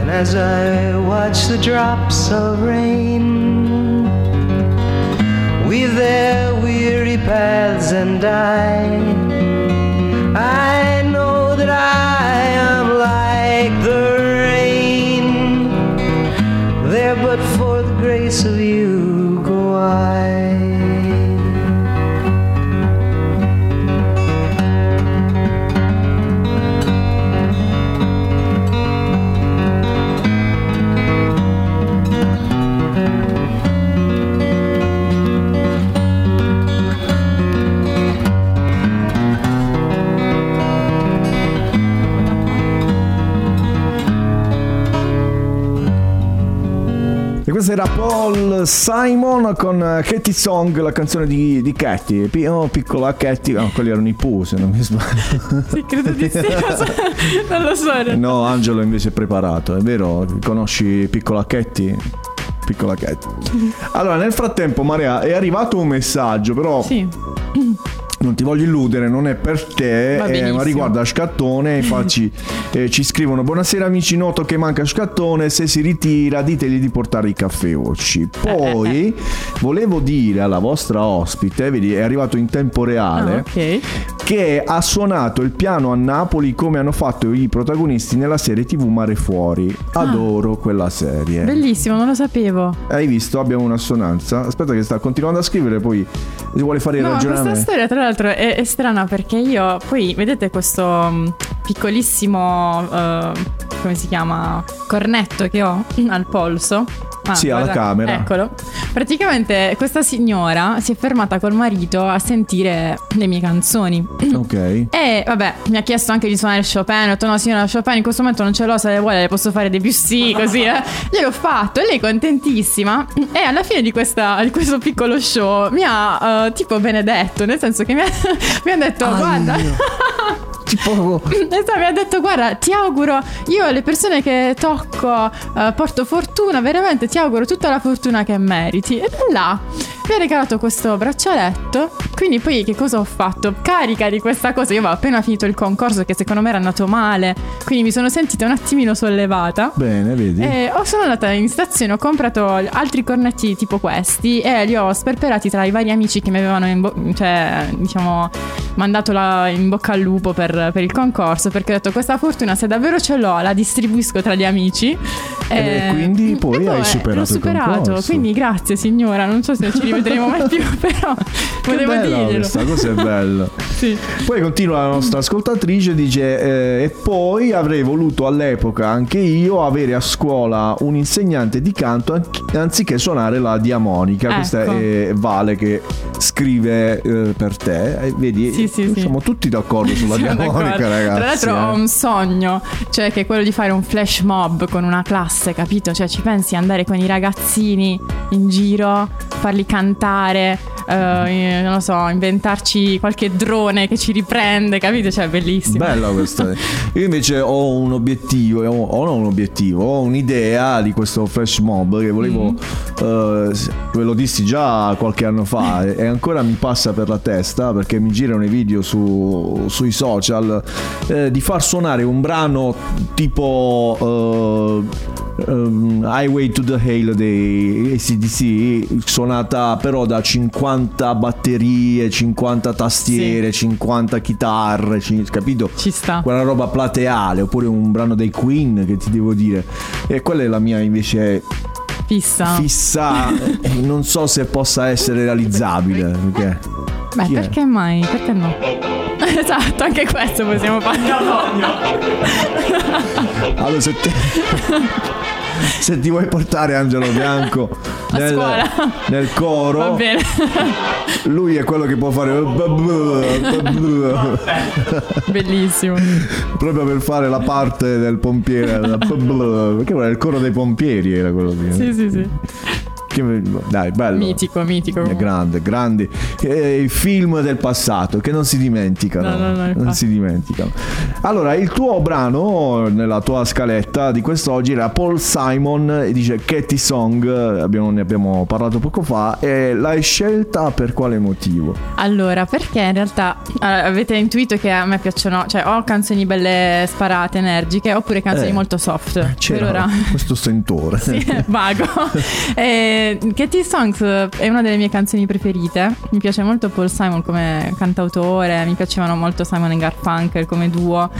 And as I watch the drops of rain their weary paths and. I E questo era Paul Simon con eh, Katie Song, la canzone di, di Katy. Pi- oh, piccola Katy, no, quelli erano i Pooh, se non mi sbaglio. [LAUGHS] Sì, credo di sì. non lo so. No, Angelo invece è preparato, è vero? Conosci piccola Katy? Piccola Katy. [LAUGHS] Allora, nel frattempo, Maria, è arrivato un messaggio, però Sì. Non ti voglio illudere, non è per te, eh, ma riguarda Scattone. Infatti, [LAUGHS] eh, ci scrivono: Buonasera, amici. Noto che manca Scattone. Se si ritira, ditegli di portare i caffeucci. Poi volevo dire alla vostra ospite, vedi, è arrivato in tempo reale. Ah, ok. Che ha suonato il piano a Napoli come hanno fatto i protagonisti nella serie TV Mare Fuori. Adoro quella serie. Bellissimo, non lo sapevo. Hai visto? Abbiamo un'assonanza. Aspetta, che sta continuando a scrivere. Poi si vuole fare il No, questa ragionamento. storia tra l'altro è, è strana perché io poi vedete questo mm, piccolissimo eh, come si chiama cornetto che ho al polso. Ah, Sì, alla camera. Eccolo. Praticamente questa signora si è fermata col marito a sentire le mie canzoni. [CLEARS THROAT] Ok. E vabbè, mi ha chiesto anche di suonare Chopin. Ho detto: No, signora, Chopin in questo momento non ce l'ho. Se le vuole, le posso fare Debussy. [LAUGHS] Così, eh. Gliel'ho fatto. E lei, contentissima. E alla fine di, questa- di questo piccolo show, mi ha eh, tipo benedetto. Nel senso che mi ha, [LAUGHS] mi ha detto: Guarda. [LAUGHS] Tipo. [LAUGHS] Esatto, mi ha detto guarda ti auguro io alle persone che tocco eh, porto fortuna veramente ti auguro tutta la fortuna che meriti e da là mi ha regalato questo braccialetto. Quindi poi che cosa ho fatto? Carica di questa cosa, io avevo appena finito il concorso che secondo me era andato male, quindi mi sono sentita un attimino sollevata. Bene, vedi? E ho- sono andata in stazione, ho comprato altri cornetti tipo questi e li ho sperperati tra i vari amici che mi avevano bo- cioè, diciamo, mandato la- in bocca al lupo per, per il concorso perché ho detto questa fortuna se davvero ce l'ho la distribuisco tra gli amici. E quindi poi hai superato l'ho superato, quindi grazie signora, non so se ci rivedremo [LAUGHS] mai più, però volevo bella questa cosa è bella. [LAUGHS] Sì. Poi continua la nostra ascoltatrice, dice eh, e poi avrei voluto all'epoca anche io avere a scuola un insegnante di canto anziché suonare la diamonica. Questa Ecco. è Vale che scrive eh, per te. E vedi, Sì, sì, siamo tutti d'accordo sulla diamonica, d'accordo. ragazzi. Tra l'altro eh. ho un sogno, cioè che è quello di fare un flash mob con una classe, capito? Cioè ci pensi andare con i ragazzini in giro, farli cantare, eh, non lo so, inventarci qualche drone che ci riprende, capito? Cioè bellissimo. Bella questa. [LAUGHS] Io invece ho un obiettivo, ho, ho non un obiettivo, ho un'idea di questo flash mob che volevo, Mm. eh, ve lo dissi già qualche anno fa e [LAUGHS] e ancora mi passa per la testa perché mi girano i video su- sui social eh, di far suonare un brano tipo ehm, Highway to the Hail dei ACDC suonata però da 50 batterie, 50 tastiere, 50 chitarre, capito? Ci sta. Quella roba plateale oppure un brano dei Queen che ti devo dire. E quella è la mia invece Fissa. fissa, [LAUGHS] eh, non so se possa essere realizzabile. Perché... Beh, chi è? perché mai? Perché no? [LAUGHS] esatto, anche questo possiamo fare. Allora, se, te- se ti vuoi portare Angelo Bianco [LAUGHS] nel, nel coro, lui è quello che può fare [LAUGHS] Bellissimo. proprio per fare la parte del pompiere. [LAUGHS] Perché era il coro dei pompieri, era quello lì. Sì, sì, sì. Che- Dai, bello. Mitico, mitico. È grande, grandi. Eh, I film del passato che non si dimenticano. No, no, no, non si dimenticano. Allora, il tuo brano nella tua scaletta di quest'oggi era Paul Simon e dice Katy Song, abbiamo- ne abbiamo parlato poco fa, e l'hai scelta per quale motivo? Allora, perché in realtà avete intuito che a me piacciono, cioè ho canzoni belle sparate, energiche, oppure canzoni Eh, molto soft. C'era per ora. questo sentore. [LAUGHS] Sì, vago. [LAUGHS] E, Katy Songs è una delle mie canzoni preferite. Mi piace molto Paul Simon come cantautore, mi piacevano molto Simon e Garfunkel come duo.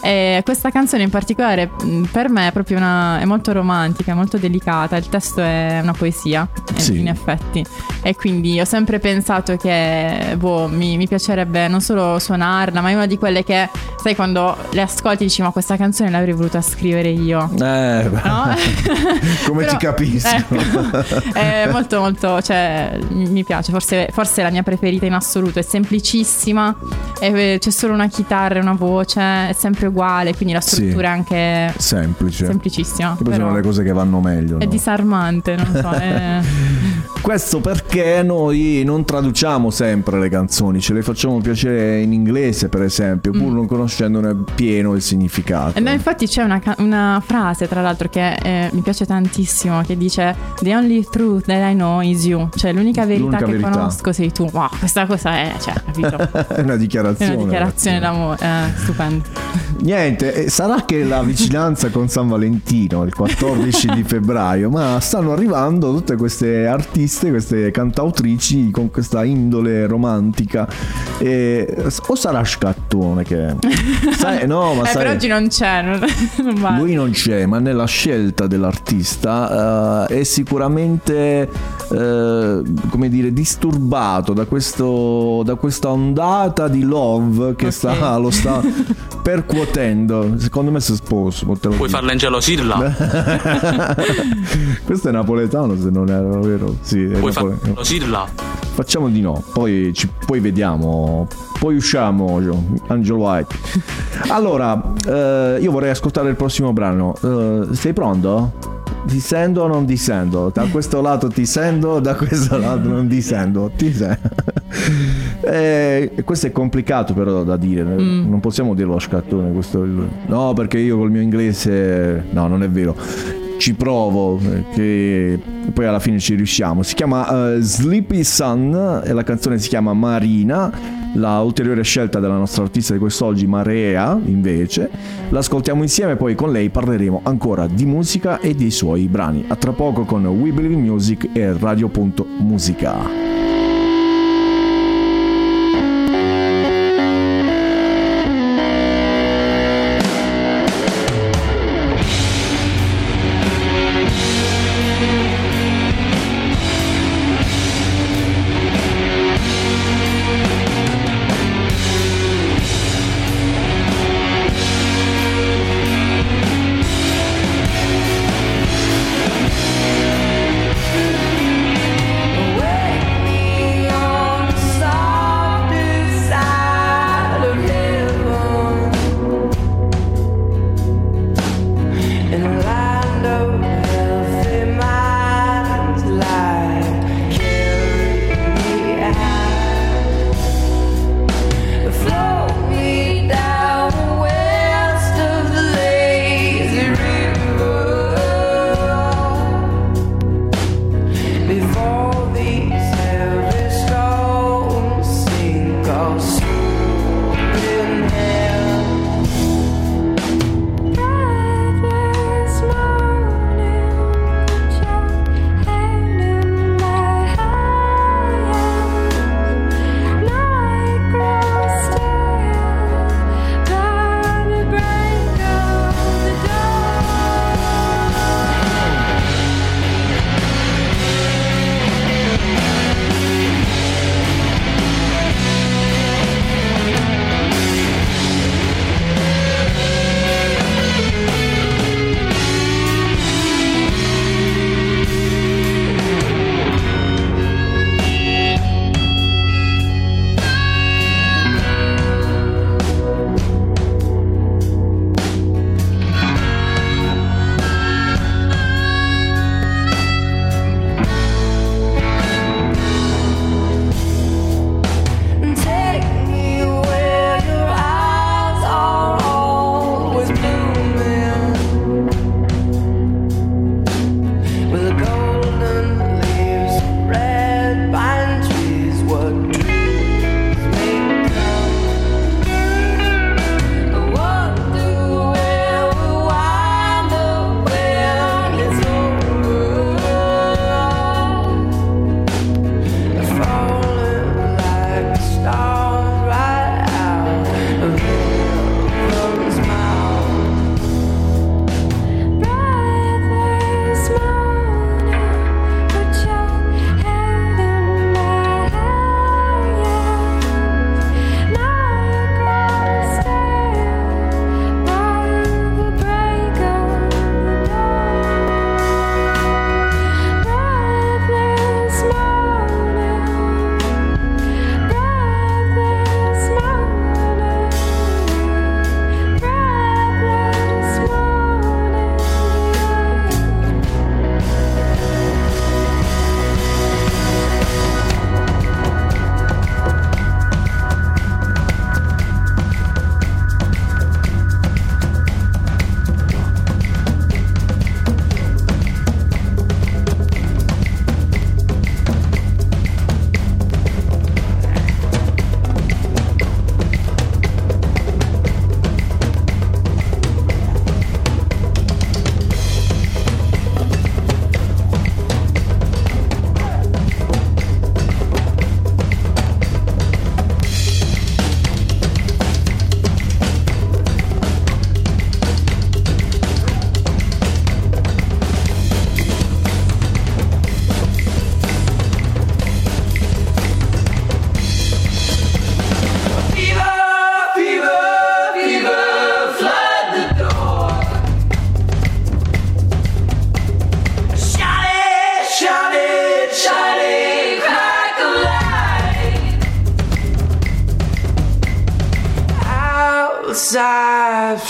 E questa canzone in particolare mh, per me è proprio una, è molto romantica, è molto delicata, il testo è una poesia eh, Sì. in effetti e quindi ho sempre pensato che boh, mi, mi piacerebbe non solo suonarla ma è una di quelle che sai quando le ascolti dici ma questa canzone l'avrei voluta scrivere io Eh, No? [LAUGHS] come [LAUGHS] Però- ti capisco. ecco, [LAUGHS] è molto molto, cioè mi piace, forse, forse è la mia preferita in assoluto, è semplicissima, e c'è solo una chitarra e una voce, è sempre uguale, quindi la Sì. struttura è anche Semplice. semplicissima. Poi sono le cose che vanno meglio. È no? disarmante, non so. è- [LAUGHS] Questo perché noi non traduciamo sempre le canzoni, ce le facciamo piacere in inglese, per esempio, pur non conoscendone pieno il significato. E no, infatti c'è una, una frase, tra l'altro, che eh, mi piace tantissimo, che dice The only truth that I know is you. Cioè l'unica verità L'unica che verità. conosco sei tu. Wow, questa cosa è, cioè, capito? [LAUGHS] È una È dichiarazione. una dichiarazione d'amore, eh, stupendo. Niente, eh, sarà che la vicinanza con San Valentino, il 14 di febbraio, ma stanno arrivando tutte queste artiste, queste cantautrici con questa indole romantica. E, o sarà scattone che... Sai, [LAUGHS] no, ma eh, sai... per oggi non c'è, non, [LAUGHS] non. Lui non c'è, ma nella scelta dell'artista eh, è sicuramente, eh, come dire, disturbato da, questo, da questa ondata di love che Ok. sta, lo sta [LAUGHS] percuotendo. Secondo me si lo Puoi farla ingelosirla. [LAUGHS] Questo è napoletano, se non era vero. Sì, è Puoi farla napoletano. ingelosirla. Facciamo di no, poi, ci- poi vediamo, poi usciamo, Angelo White. Allora, eh, io vorrei ascoltare il prossimo brano. Eh, sei pronto? Ti sento o non ti sento? Da questo lato ti sento, da questo lato non ti sento. Ti sento. Eh, questo è complicato però da dire, Mm. non possiamo dirlo a scattone. Questo No, perché io col mio inglese... No, non è vero. ci provo, eh, che poi alla fine ci riusciamo. Si chiama eh, Sleepy Sun e la canzone si chiama Marina. La ulteriore scelta della nostra artista di quest'oggi, Marea, invece. L'ascoltiamo insieme, poi con lei parleremo ancora di musica e dei suoi brani. A tra poco con We Believe in Music e Radio.musica.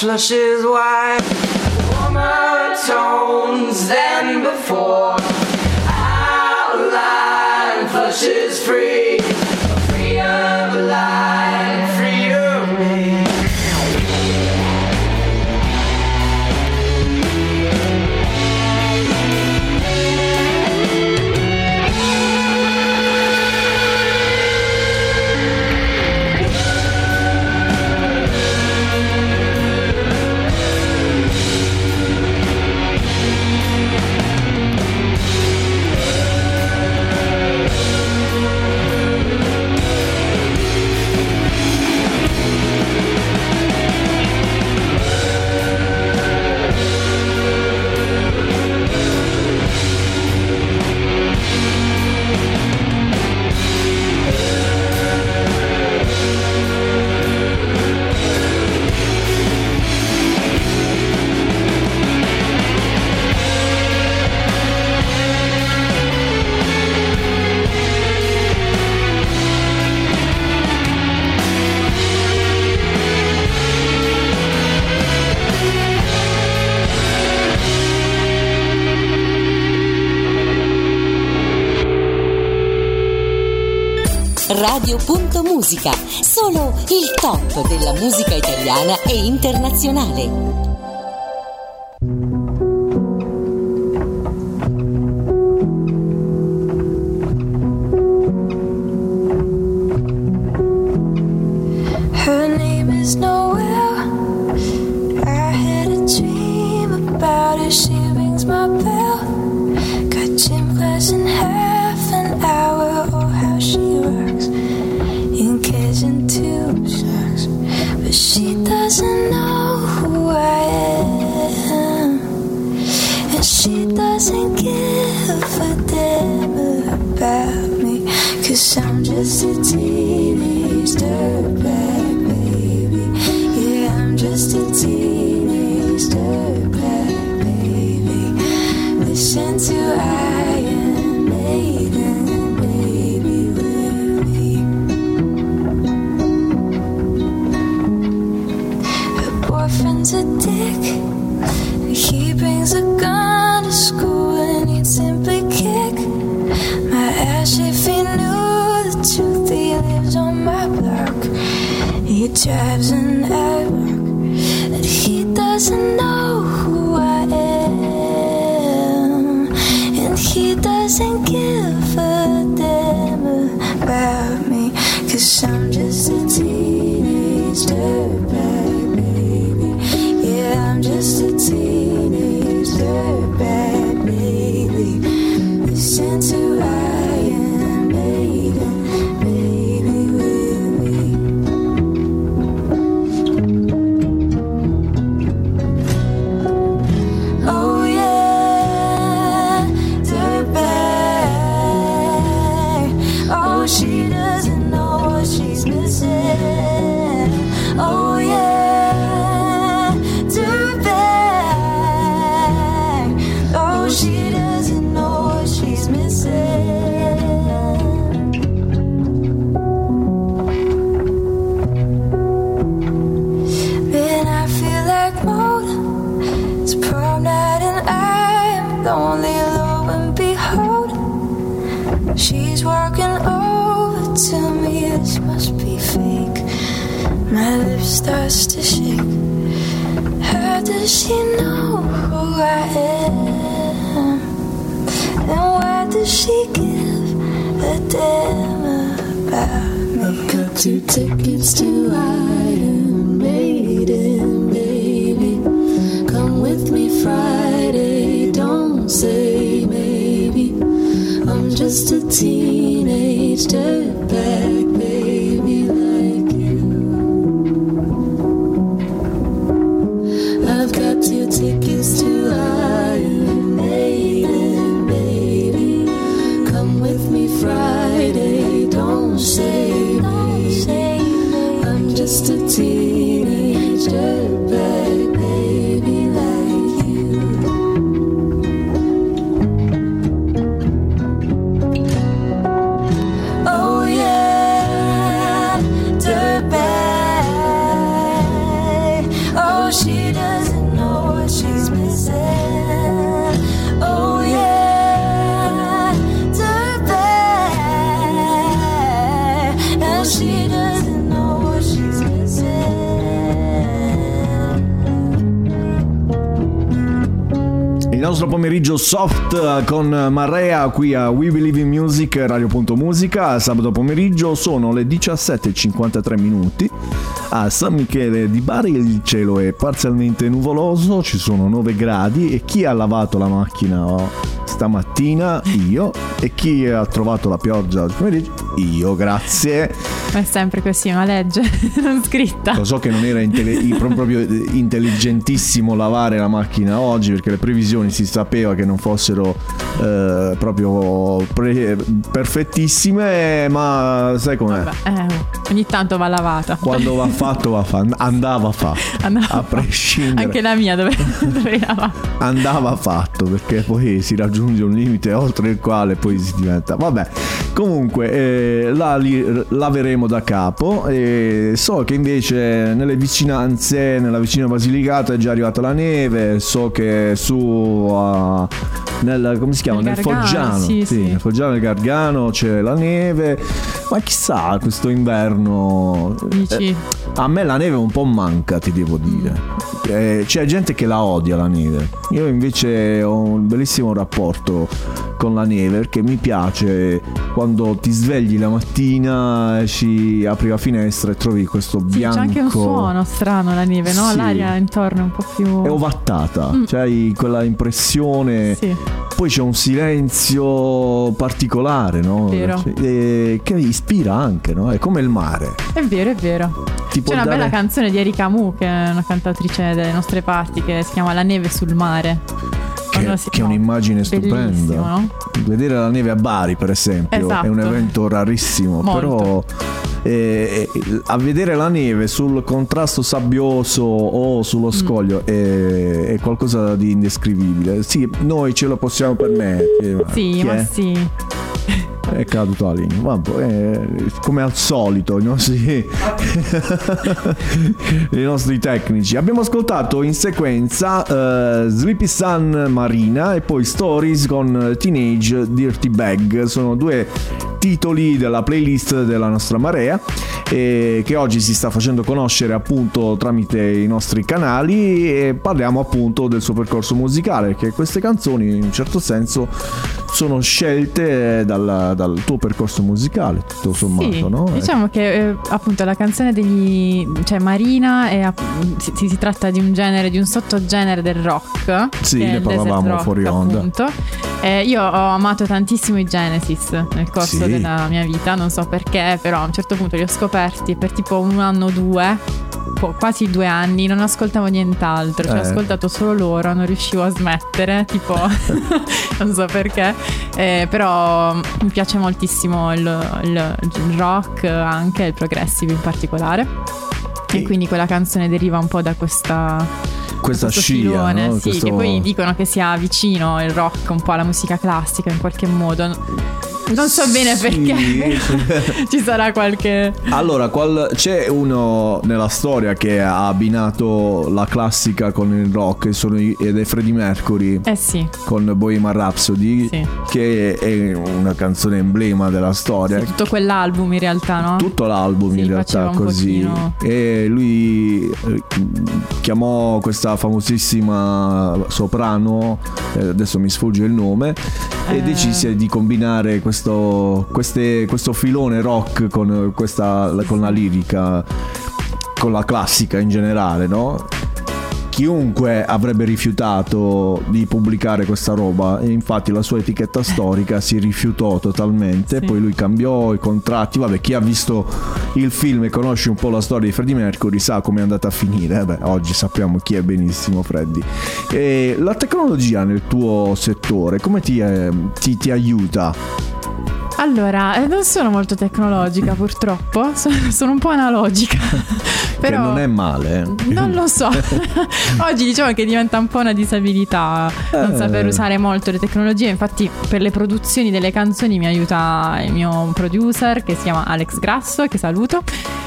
atlaşı Radio.musica, solo il top della musica italiana e internazionale. you I am made soft con Marea qui a We Believe in Music, Radio.musica, sabato pomeriggio sono le 17.53 minuti. A San Michele di Bari il cielo è parzialmente nuvoloso, ci sono 9 gradi e chi ha lavato la macchina stamattina? Io. E chi ha trovato la pioggia oggi pomeriggio? Io, grazie. È sempre così, una legge [LAUGHS] non scritta. Lo so che non era intelli- proprio intelligentissimo lavare la macchina oggi perché le previsioni si sapeva che non fossero eh, proprio pre- perfettissime, ma sai com'è? Eh, ogni tanto va lavata. Quando va fatto va fatto, andava fatto, Andava a prescindere. Anche la mia dove [LAUGHS] lavare. andava fatto perché poi si raggiunge un limite oltre il quale poi si diventa vabbè comunque eh, la li- laveremo da capo e so che invece nelle vicinanze nella vicina Basilicata è già arrivata la neve so che su uh, nel come si chiama Nel nel Gargano, Foggiano sì, sì. nel Foggiano del Gargano c'è la neve Ma chissà, questo inverno. Eh, a me la neve un po' manca, ti devo dire. Eh, c'è gente che la odia la neve. Io invece ho un bellissimo rapporto con la neve perché mi piace quando ti svegli la mattina, esci, apri la finestra e trovi questo Sì, bianco. c'è anche un suono strano la neve, no? Sì. L'aria intorno è un po' più... È ovattata, Mm. cioè hai quella impressione. Sì. Poi c'è un silenzio particolare, no? Vero. Cioè, eh, che ispira anche, no? È come il mare. È vero, è vero. Ti C'è una dare- bella canzone di Erika Mu, che è una cantautrice delle nostre parti, che si chiama La neve sul mare. Che, si- che è un'immagine stupenda. no? Vedere la neve a Bari, per esempio, Esatto. è un evento rarissimo. Molto. Però eh, eh, a vedere la neve sul contrasto sabbioso o Mm. sullo scoglio è, è qualcosa di indescrivibile. Sì, noi ce lo possiamo permettere. Sì, ma è? sì. È caduto la linea. Vabbè, eh, come al solito, i nostri, [LAUGHS] i nostri tecnici. Abbiamo ascoltato in sequenza eh, Sleepy Sun Marina e poi Stories con Teenage Dirty Bag. Sono due titoli della playlist della nostra marea e che oggi si sta facendo conoscere appunto tramite i nostri canali e parliamo appunto del suo percorso musicale perché queste canzoni in un certo senso sono scelte dal, dal tuo percorso musicale tutto sommato Sì, no? diciamo che eh, appunto la canzone degli cioè Marina è si, si- tratta di un genere, di un sottogenere del rock. Sì, ne parlavamo rock, fuori onda. appunto. Eh, io ho amato tantissimo i Genesis nel corso Sì. della mia vita, non so perché, però a un certo punto li ho scoperti per tipo un anno o due. Quasi due anni non ascoltavo nient'altro, cioè ho Eh. ascoltato solo loro, non riuscivo a smettere, tipo [LAUGHS] [LAUGHS] non so perché, Eh, però mi piace moltissimo il, il- il rock, anche il progressive in particolare. E quindi quella canzone deriva un po' da questa. questa scia filone, no? sì, Questo- che poi dicono che sia vicino il rock un po' alla musica classica in qualche modo. Non so bene Sì. perché [LAUGHS] ci sarà qualche. Allora, qual- c'è uno nella storia che ha abbinato la classica con il rock e sono ed è Freddie Mercury Eh sì, con Bohemian Rhapsody Sì. che è una canzone emblema della storia. tutto quell'album in realtà, no? Tutto l'album Sì, in realtà così pochino- e lui eh, chiamò questa famosissima soprano eh, adesso mi sfugge il nome e Eh. decise di combinare questo, queste- questo filone rock con, questa, con la lirica con la classica in generale no? chiunque avrebbe rifiutato di pubblicare questa roba e infatti la sua etichetta storica si rifiutò totalmente Sì. poi lui cambiò i contratti vabbè chi ha visto il film e conosce un po' la storia di Freddie Mercury sa come è andata a finire Beh, oggi sappiamo chi è benissimo Freddie e la tecnologia nel tuo settore come ti, eh, ti- ti aiuta? Allora, eh, non sono molto tecnologica purtroppo, [LAUGHS] so- sono un po' analogica. Però che non è male eh. Non lo so. [LAUGHS] Oggi diciamo che diventa un po' una disabilità non Eh. saper usare molto le tecnologie. Infatti, per le produzioni delle canzoni mi aiuta il mio producer che si chiama Alex Grasso, che saluto.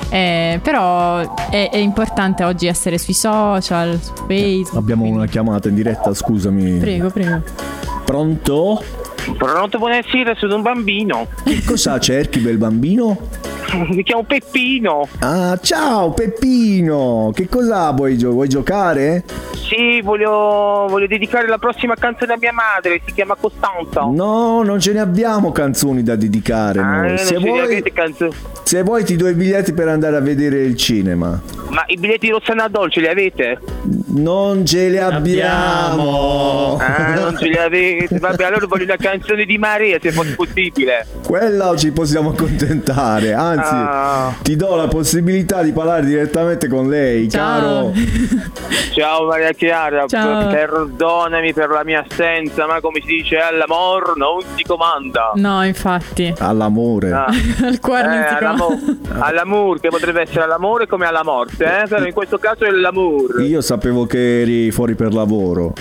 Eh, però è, è importante oggi essere sui social, su Facebook. abbiamo una chiamata in diretta scusami Prego, prego. pronto? Pronto, buonasera, sono un bambino. Che cosa cerchi bel bambino? [LAUGHS] Mi chiamo Peppino. Ah, ciao Peppino! Che cosa vuoi, gio- vuoi giocare? Sì, voglio, voglio dedicare la prossima canzone a mia madre, si chiama Costanza. No, non ce ne abbiamo canzoni da dedicare. Ah, Se, ce ne vuoi, avete canzoni. se vuoi ti do i biglietti per andare a vedere il cinema. Ma i biglietti di Rossana Dolce li avete? Non ce li abbiamo. Ah, non ce li avete. Vabbè, allora voglio una canzone di Maria, se fosse possibile. Quella ci possiamo accontentare. Anzi, Ah. ti do la possibilità di parlare direttamente con lei, Ciao. caro. [LAUGHS] Ciao Maria Chiara, Ciao. perdonami per la mia assenza, ma come si dice all'amor non si comanda. No, infatti. All'amore. Ah. [LAUGHS] Il cuore non Eh, all'amore, che potrebbe essere all'amore come alla morte, eh? però in questo caso è l'amore. Io sapevo che eri fuori per lavoro.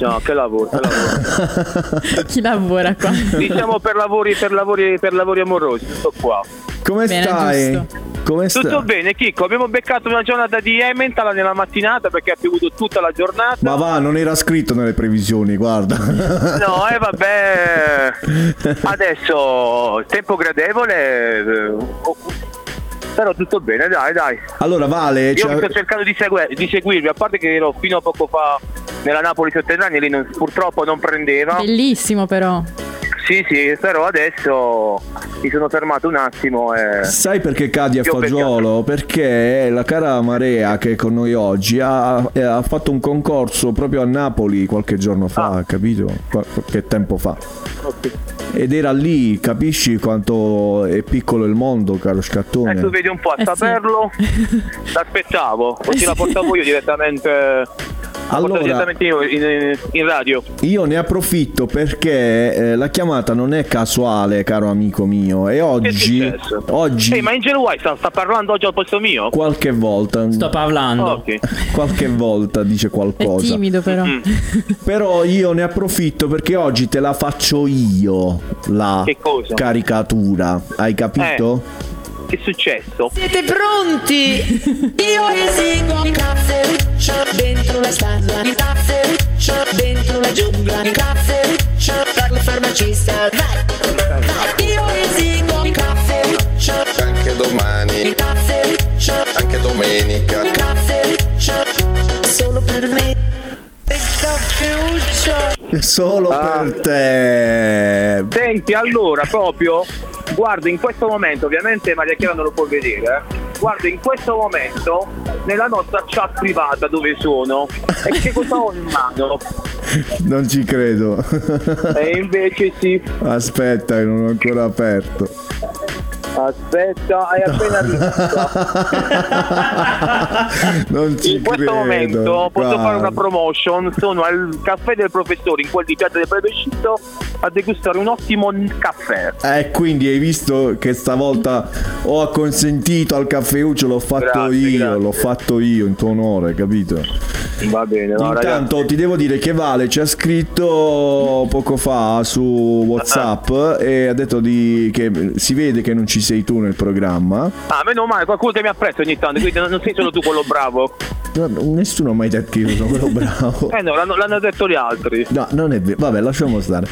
No, che lavoro, che lavoro. [LAUGHS] Chi lavora qua? diciamo per lavori, per lavori, per lavori amorosi, tutto qua. Come Bene, stai? giusto. Come stai? Tutto bene, Chicco. Abbiamo beccato una giornata di Emmental nella mattinata perché ha piovuto tutta la giornata. Ma va, non era scritto nelle previsioni, guarda. No, e vabbè. [LAUGHS] Adesso tempo gradevole. Però tutto bene, dai, dai. Allora, Vale, Io cioè- sto cercando di, segue- di seguirvi, a parte che ero fino a poco fa nella Napoli sotterranea, lì non- purtroppo non prendeva. Bellissimo però. Sì, sì, però adesso mi sono fermato un attimo e... Sai perché cadi a Io fagiolo? Perché la cara Marea che è con noi oggi ha, ha fatto un concorso proprio a Napoli qualche giorno fa, Ah. capito? Qua- Che tempo fa. Ed era lì, capisci quanto è piccolo il mondo, caro scattone? Ecco, vedi un po' a Eh sì. saperlo, [LAUGHS] l'aspettavo, così la portavo io direttamente, Allora- in, in radio. Io ne approfitto perché eh, la chiamata non è casuale, caro amico mio, e è oggi, oggi Ehi, ma Angel White sta, sta parlando oggi al posto mio? qualche volta, Sto parlando. Ok. [LAUGHS] qualche volta dice È qualcosa. timido però. Mm. [LAUGHS] Però io ne approfitto perché oggi te la faccio io la caricatura. Hai capito? Che è successo? Siete pronti? [LAUGHS] Io esigo il caffeuccio dentro la stanza, il caffeuccio dentro la giungla, il caffeuccio per il farmacista. Vai, vai. Io esigo il caffeuccio, Anche domani, il caffeuccio, anche domenica. il caffeuccio solo per me. Solo Ah. per te. Senti, allora, proprio, guardo in questo momento, ovviamente Maria Chiara non lo può vedere, eh. guardo in questo momento nella nostra chat privata dove sono e che cosa ho in mano? Non ci credo. E invece sì, Aspetta, che non ho ancora aperto. Aspetta, hai appena visto. Non ci In questo credo. momento posso guarda. fare una promotion, sono al caffè del professore in quel di Piazza del Plebiscito a degustare un ottimo caffè. Eh, quindi hai visto che stavolta ho acconsentito al caffeuccio, l'ho fatto Grazie, io, grazie. l'ho fatto io in tuo onore, capito? Va bene, no, Intanto ragazzi. ti devo dire che Vale ci ha scritto poco fa su Whatsapp e ha detto di, che si vede che non ci sei tu nel programma. Ah, meno male, qualcuno che mi apprezza ogni tanto, quindi non sei solo tu quello bravo. No, Nessuno ha mai detto che io sono quello bravo. Eh no, l'hanno, l'hanno detto gli altri. No, non è vero. Vabbè, lasciamo stare.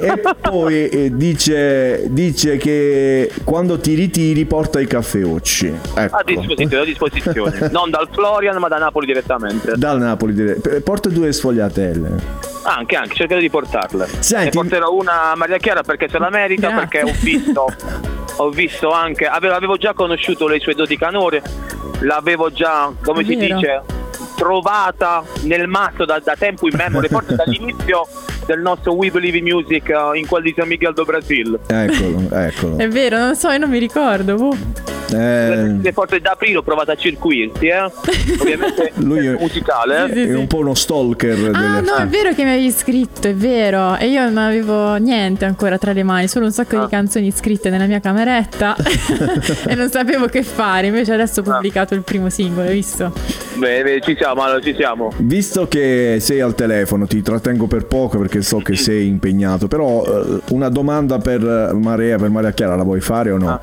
E, e poi eh, dice, dice che quando ti ritiri porta i caffeucci. Ecco. A disposizione, a disposizione. [LAUGHS] non dal Florian, ma da Napoli direttamente. Dal Napoli. dire- p- Porta due sfogliatelle. Anche, anche, cercherò di portarle. Senti- Ne porterò una a Maria Chiara perché se la merita, Grazie. [LAUGHS] perché ho visto, [LAUGHS] ho visto anche, avevo, avevo già conosciuto le sue doti canore, l'avevo già, come È si vero. dice, trovata nel mazzo da, da tempo in memoria, forse [LAUGHS] dall'inizio del nostro We Believe in Music eh, in quel di San Miguel do Brasil. Eccolo, eccolo. È vero, non so, io non mi ricordo. boh. Eh, Le porte d'aprile ho provato a circuirti, eh? [LAUGHS] ovviamente Lui è- musicale. eh? è un po' uno stalker. Ah, delle- no, è vero che mi avevi scritto, è vero. E io non avevo niente ancora tra le mani, solo un sacco Ah. di canzoni scritte nella mia cameretta [LAUGHS] [LAUGHS] e non sapevo che fare. Invece adesso ho Ah. pubblicato il primo singolo, hai visto? Beh, beh, ci siamo, allora ci siamo. Visto che sei al telefono, ti trattengo per poco perché so che sei impegnato, però eh, una domanda per eh, Marea, per Maria Chiara, la vuoi fare o no?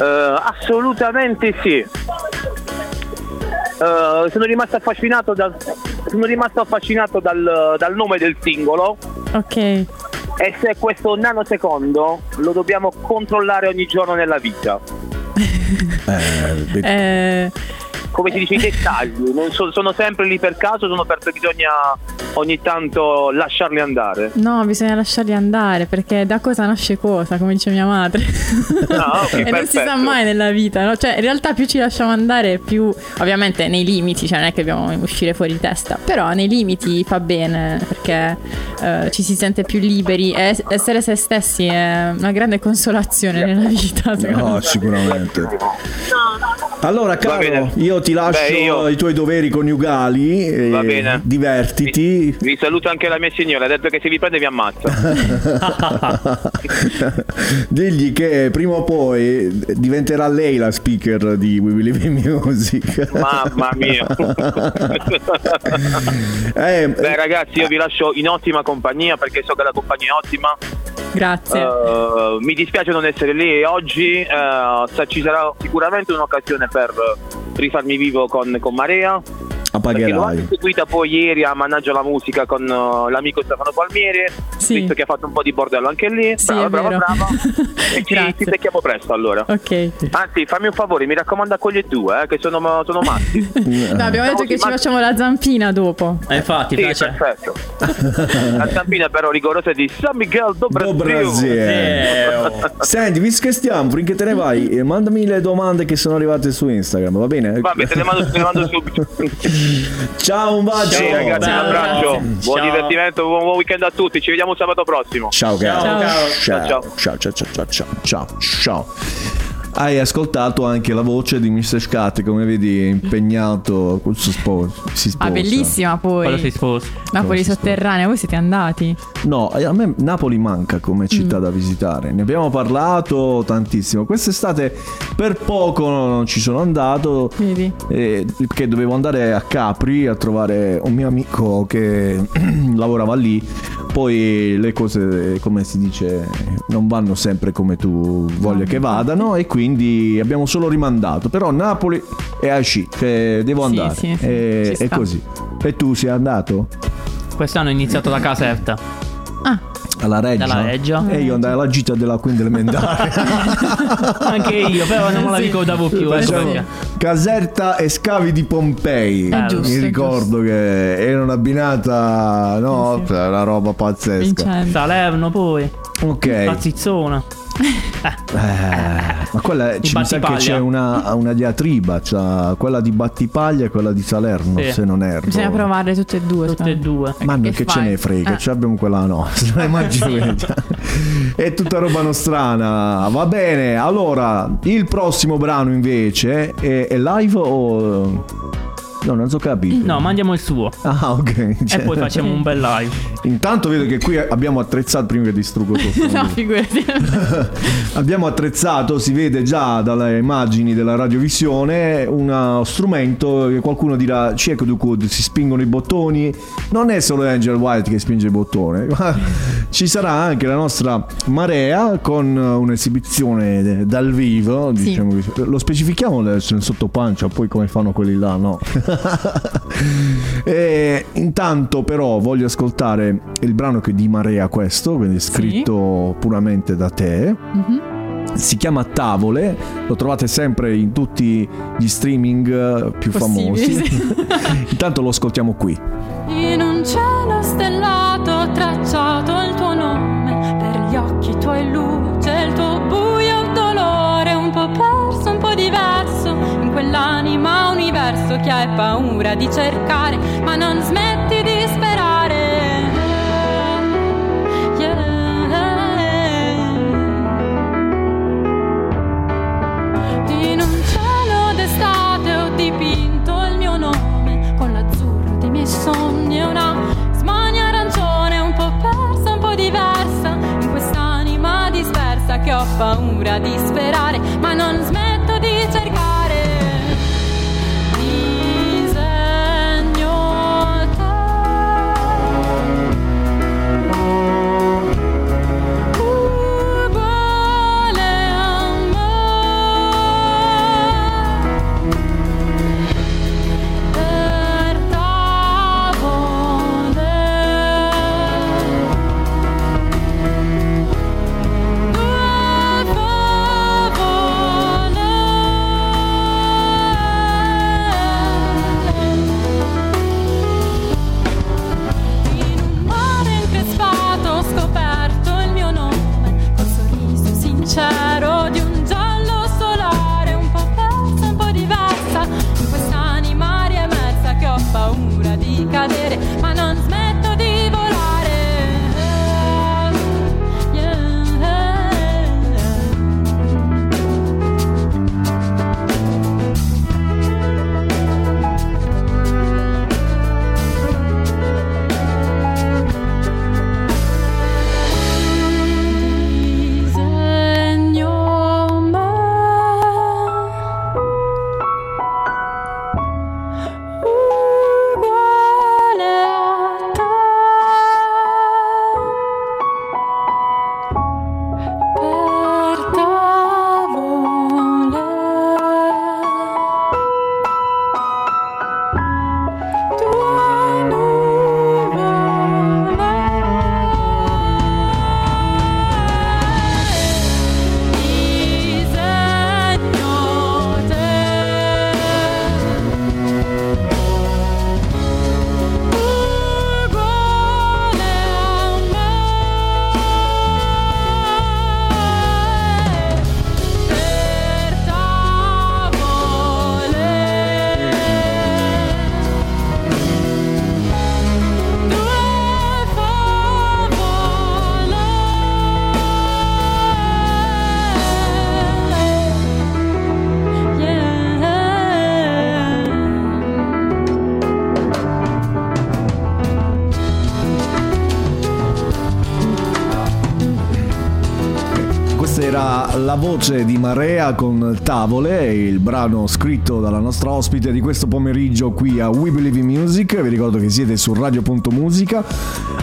Eh, assolutamente sì. Eh, sono rimasto affascinato dal, sono rimasto affascinato dal, dal nome del singolo Ok. e se questo nanosecondo lo dobbiamo controllare ogni giorno nella vita. Eh, Eh, Come si dice, i dettagli non so- sono sempre lì per caso, sono perché bisogna ogni tanto lasciarli andare. no, bisogna lasciarli andare perché da cosa nasce cosa, come dice mia madre. Ah, ok, [LAUGHS] e non si sa perfetto. mai nella vita, no? Cioè, in realtà più ci lasciamo andare, più ovviamente nei limiti, cioè non è che dobbiamo uscire fuori di testa, però nei limiti fa bene perché eh, ci si sente più liberi e es- essere se stessi è una grande consolazione nella vita, No, me. sicuramente. Allora, caro, bene. Io ti lascio Beh, io- i tuoi doveri coniugali. e Va bene. Divertiti. Vi saluto anche la mia signora, ha detto che se vi prende vi ammazza. [LAUGHS] Digli che prima o poi diventerà lei la speaker di We Believe in Music. Mamma mia. [LAUGHS] Eh, Beh ragazzi io vi lascio in ottima compagnia perché so che la compagnia è ottima Grazie. Eh, mi dispiace non essere lì oggi, eh, sa- ci sarà sicuramente un'occasione per rifarmi vivo con, con Marea. L'ho pagherai. anche seguita poi ieri a Mannaggia la musica con eh, l'amico Stefano Palmieri, visto che ha fatto un po' di bordello anche lì. Sì, brava, brava, brava. [LAUGHS] E ci, ci becchiamo presto allora. Ok. Anzi, fammi un favore, mi raccomando a quegli due, eh, che sono, sono matti. [LAUGHS] No, abbiamo detto che ci facciamo la zampina dopo. Eh, infatti, Sì, piace. perfetto. [LAUGHS] La stampina però rigorosa è di San Miguel do Do Brasil. Brasil. Senti, visto che stiamo, finché te ne vai, eh, mandami le domande che sono arrivate su Instagram, va bene? Vabbè, te ne mando, te ne mando subito. Ciao, un bacio. Sì, ragazzi, un abbraccio. Ciao. Buon divertimento, buon, buon weekend a tutti. Ci vediamo sabato prossimo. Ciao. Ciao. Ciao, ciao, ciao, ciao, ciao, ciao, ciao, ciao. Hai ascoltato anche la voce di Mr. Scat, come vedi, è impegnato col suo sposo. Si sposa. Ah, bellissima poi. Quello si sposa. Napoli sotterranea, voi siete andati? No, a me Napoli manca come città Mm. da visitare. Ne abbiamo parlato tantissimo. Quest'estate per poco non ci sono andato. Vedi? eh, perché dovevo andare a Capri a trovare un mio amico che [CLEARS THROAT] lavorava lì. Poi le cose, come si dice, non vanno sempre come tu voglia che vadano e quindi abbiamo solo rimandato. Però Napoli è asci, che devo Sì, andare. sì, sì, E- è così. E tu sei andato? Quest'anno ho iniziato da Caserta. Alla Reggia? Dalla Reggia. E io andai alla gita della quinta elementare. [LAUGHS] Anche io, però non me la Sì. ricordavo più. Facciamo perché. Caserta e scavi di Pompei. Giusto, Mi ricordo che era un'abbinata, no, cioè, una roba pazzesca. Salerno poi. Ok. La zizzona. [LAUGHS] Eh, ma quella ci mi sa che c'è una, una diatriba, cioè quella di Battipaglia e quella di Salerno, Sì. se non erro. Bisogna provarle tutte e due. Tutte e due. Ma non che, ce ne frega, Eh. cioè abbiamo quella nostra. [LAUGHS] Immagini. È tutta roba nostrana. Va bene, allora il prossimo brano invece è, è live o. No, non so capito. No, mandiamo il suo. Ah, ok. E poi facciamo un bel live. Intanto vedo che qui abbiamo attrezzato prima che distruggo [LAUGHS] tutto. no, figurati. [LAUGHS] Abbiamo attrezzato, si vede già dalle immagini della radiovisione, uno strumento che qualcuno dirà Cieco du Cud, si spingono i bottoni. Non è solo Angel White che spinge il bottone, ma [LAUGHS] ci sarà anche la nostra Marea con un'esibizione dal vivo. Sì. Diciamo che- lo specifichiamo adesso in sottopancia, poi come fanno quelli là, no? [LAUGHS] e intanto però voglio ascoltare il brano che di Marea questo, quindi scritto puramente da te. Mhm. Si chiama Tavole, lo trovate sempre in tutti gli streaming eh, più Possibili, famosi. [LAUGHS] Intanto lo ascoltiamo qui. In un cielo stellato ho tracciato il tuo nome Per gli occhi tuoi luce, universo che hai paura di cercare Ma non smetti di sperare Yeah. In un cielo d'estate ho dipinto il mio nome con l'azzurro dei miei sogni una smania arancione un po' persa, un po' diversa in quest'anima dispersa che ho paura di sperare, ma non smetto di Marea con Tavole, il brano scritto dalla nostra ospite di questo pomeriggio qui a We Believe in Music. Vi ricordo che siete su radio.musica.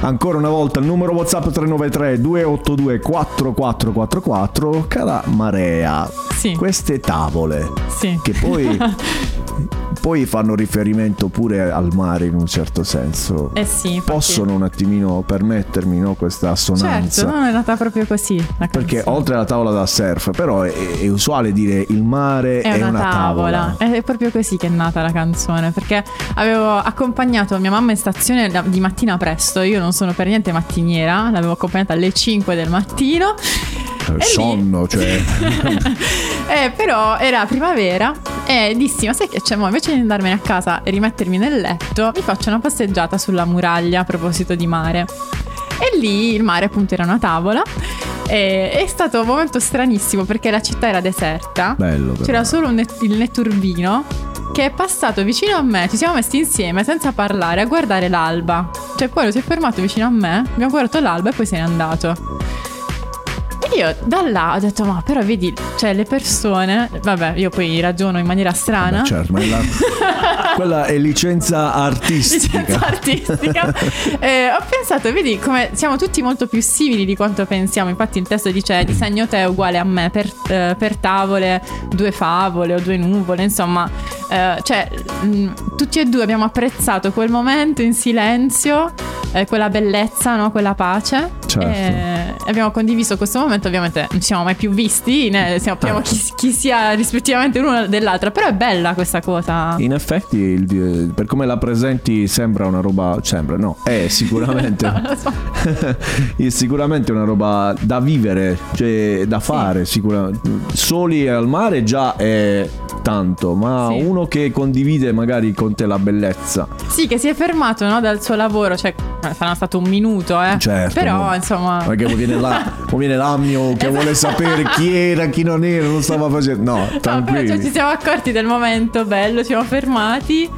Ancora una volta il numero WhatsApp 393 282 4444. Cara Marea, queste tavole Sì. che poi, [LAUGHS] poi fanno riferimento pure al mare in un certo senso. Eh sì, Possono un attimino permettermi no, questa assonanza? Certo, non è nata proprio così. Perché oltre alla tavola da surf, però è, è usuale dire il mare È una, tavola. È proprio così che è nata la canzone. Perché avevo accompagnato mia mamma in stazione di mattina presto. Io non sono per niente mattiniera. L'avevo accompagnata alle 5 del mattino. Sonno, cioè. [LAUGHS] Eh, però era primavera e dissi: Ma sai che c'è? Mo, invece di andarmene a casa e rimettermi nel letto, mi faccio una passeggiata sulla muraglia a proposito di mare. E lì il mare, appunto, era una tavola. E è stato un momento stranissimo perché la città era deserta. Bello, però. C'era solo net- il netturbino che è passato vicino a me. Ci siamo messi insieme senza parlare a guardare l'alba. Cioè, poi lo si è fermato vicino a me. Abbiamo guardato l'alba e poi se n'è andato. Io da là ho detto, ma però vedi, cioè le persone, vabbè, io poi ragiono in maniera strana. Certo, ma è la- [LAUGHS] quella è licenza artistica. Licenza artistica. [LAUGHS] Eh, ho pensato, vedi come siamo tutti molto più simili di quanto pensiamo. Infatti, il testo dice: disegno te uguale a me per, eh, per tavole, due favole o due nuvole. Insomma, eh, cioè, mh, tutti e due abbiamo apprezzato quel momento in silenzio, eh, quella bellezza, no? quella pace. Certo. E abbiamo condiviso questo momento. Ovviamente non ci siamo mai più visti, né sappiamo chi, chi sia rispettivamente l'uno dell'altra. Però è bella questa cosa. In effetti, il- per come la presenti, sembra una roba. Sembra, no, è sicuramente. [LAUGHS] Lo so. [LAUGHS] è sicuramente una roba da vivere, cioè da fare. sicura- Soli al mare già è tanto, ma Sì. uno che condivide magari con te la bellezza. Sì, che si è fermato no, dal suo lavoro, cioè eh, sarà stato un minuto, eh. Certo, Però, mo- insomma. Perché poi viene, là, [LAUGHS] poi viene l'amio che vuole sapere chi era, chi non era, non stava facendo. No, No, però cioè, ci siamo accorti del momento bello, ci siamo fermati.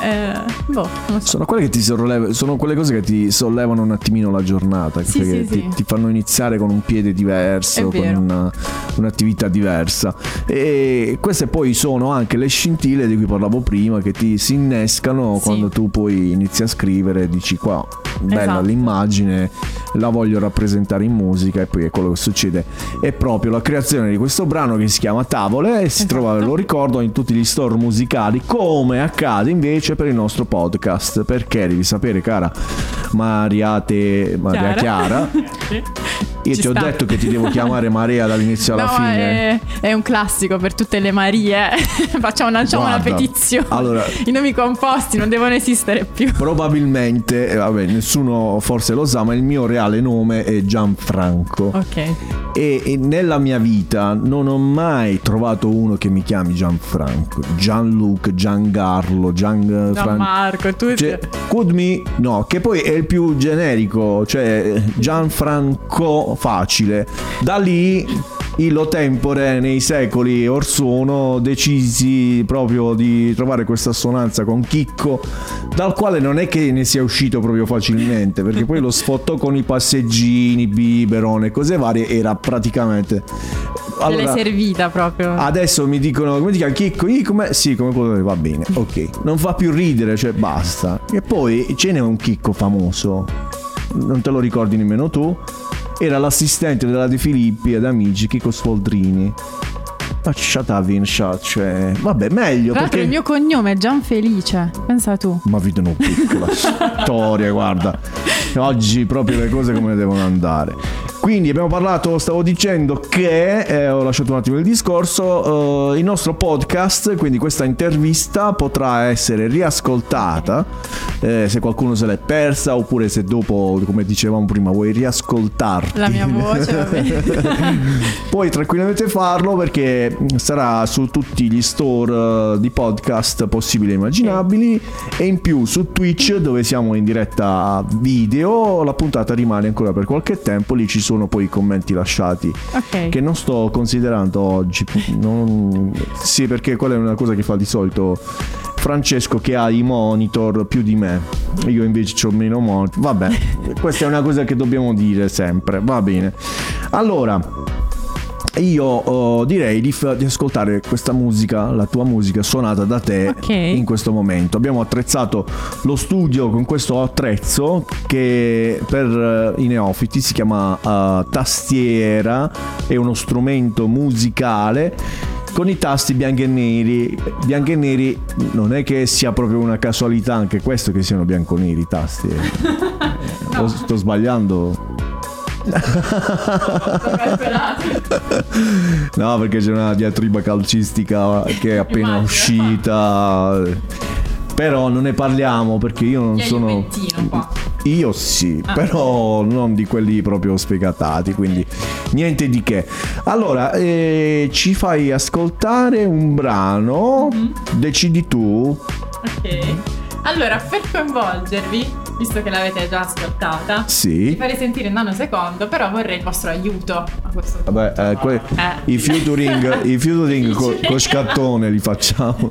Eh, boh, so. Sono quelle che ti solleva- sono quelle cose che ti sollevano un attimino la giornata, Sì, che sì, ti, sì. ti fanno iniziare con un piede diverso, con una- un'attività diversa. E queste poi sono anche le scintille di cui parlavo prima, che ti si innescano quando tu poi inizi a scrivere e dici qua, bella Esatto. l'immagine, la voglio rappresentare in musica e poi è quello che succede. È proprio la creazione di questo brano che si chiama Tavole e si Esatto. trova, lo ricordo, in tutti gli store musicali, come accade invece per il nostro podcast. Perché devi sapere, cara Mariate, Maria Chiara, [LAUGHS] Sì. Io Ci ti ho sta. detto che ti devo chiamare Maria dall'inizio alla No, fine. È, è un classico per tutte le Marie. [LAUGHS] Facciamo lanciamo una Guarda, petizione. allora- I nomi composti non devono esistere più. Probabilmente, eh, vabbè, nessuno forse lo sa, ma il mio reale nome è Gianfranco. Ok. E, e nella mia vita non ho mai trovato uno che mi chiami Gianfranco, Gianluca, Giancarlo, Gian Gianmarco, tu Cioè, could me, no, che poi è il più generico, cioè Gianfranco facile. Da lì illo tempore nei secoli or sono decisi proprio di trovare questa assonanza con Chicco, dal quale non è che ne sia uscito proprio facilmente, perché poi lo sfottò con i passeggini, biberon e cose varie era praticamente Te l'hai servita proprio. Adesso mi dicono come chiami Chicco? Io come? Sì, come quello va bene. Ok. Non fa più ridere, cioè basta. E poi ce n'è un Chicco famoso. Non te lo ricordi nemmeno tu. Era l'assistente della De Filippi ed amici Chicco Sfoldrini. Ma up in shot, cioè. Vabbè, meglio Tra perché il mio cognome è Gianfelice. Pensa tu. ma vi una piccola [LAUGHS] storia, guarda. Oggi proprio le cose come devono andare. Quindi abbiamo parlato, stavo dicendo che, eh, ho lasciato un attimo il discorso, eh, il nostro podcast, quindi questa intervista potrà essere riascoltata eh, se qualcuno se l'è persa oppure se dopo, come dicevamo prima, vuoi riascoltarti. La mia voce, va bene. [LAUGHS] Puoi tranquillamente farlo perché sarà su tutti gli store eh, di podcast possibili e immaginabili e in più su Twitch dove siamo in diretta video la puntata rimane ancora per qualche tempo lì ci sono poi i commenti lasciati. Ok. che non sto considerando oggi. Non- sì perché quella è una cosa che fa di solito Francesco che ha i monitor più di me. Io invece ho meno monitor. Vabbè [LAUGHS] questa è una cosa che dobbiamo dire sempre. Va bene. Allora io oh, direi di, f- di ascoltare questa musica, la tua musica suonata da te Ok. in questo momento. Abbiamo attrezzato lo studio con questo attrezzo che per eh, i neofiti si chiama eh, tastiera, è uno strumento musicale con i tasti bianchi e neri. Bianchi e neri non è che sia proprio una casualità anche questo che siano bianco-neri i tasti. eh. [LAUGHS] O sto sbagliando? No, perché c'è una diatriba calcistica che è appena uscita. Però non ne parliamo perché io non Chi sono. Io sì, Ah. però non di quelli proprio sfegatati, quindi niente di che. Allora, eh, ci fai ascoltare un brano, Mm-hmm. decidi tu. Ok. Allora, per coinvolgervi, visto che l'avete già ascoltata, Sì. vi farei sentire in nanosecondo, però vorrei il vostro aiuto a questo punto. Vabbè, eh, que- Eh. i featuring, i featuring co- [LAUGHS] con scattone li facciamo.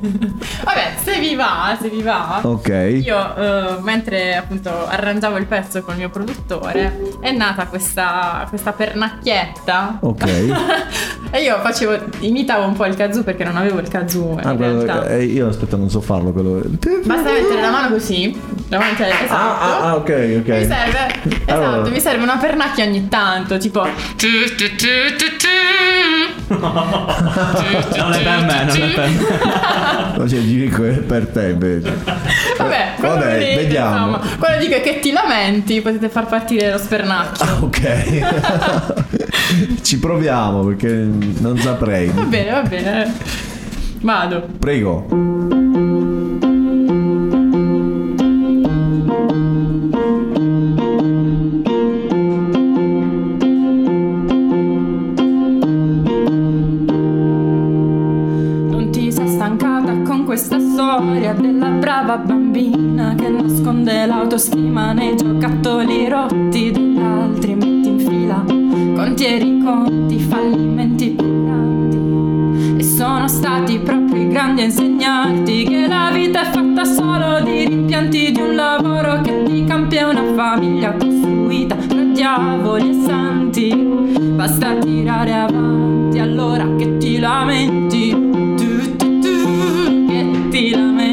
Vabbè, se vi va, se vi va. Ok. Io, eh, mentre appunto arrangiavo il pezzo con il mio produttore, è nata questa, questa pernacchietta. Ok. [LAUGHS] e io facevo, imitavo un po' il kazoo perché non avevo il kazoo Ah, in quello- realtà. eh, io aspetta, non so farlo. Quello... Basta mettere la mano così, la mano esatto. Ah, ah, ah, ok, ok. Mi serve, [LAUGHS] esatto, Allora. mi serve una pernacchia ogni tanto, tipo [LAUGHS] Non è per me, non è per me. [LAUGHS] No, cioè, dico è per te invece. Vabbè, quello Vabbè, volete, vediamo. insomma. Quello dico è che ti lamenti, potete far partire lo spernacchio. Ok. Ci proviamo perché non saprei. Va bene, va bene. Vado. Prego. Con questa storia della brava bambina che nasconde l'autostima nei giocattoli rotti degli altri, metti in fila conti, fallimenti più grandi. E sono stati proprio i grandi a insegnarti che la vita è fatta solo di rimpianti di un lavoro che ti campia una famiglia costruita tra diavoli e santi. Basta tirare avanti allora che ti lamenti. Tu, tu, tu,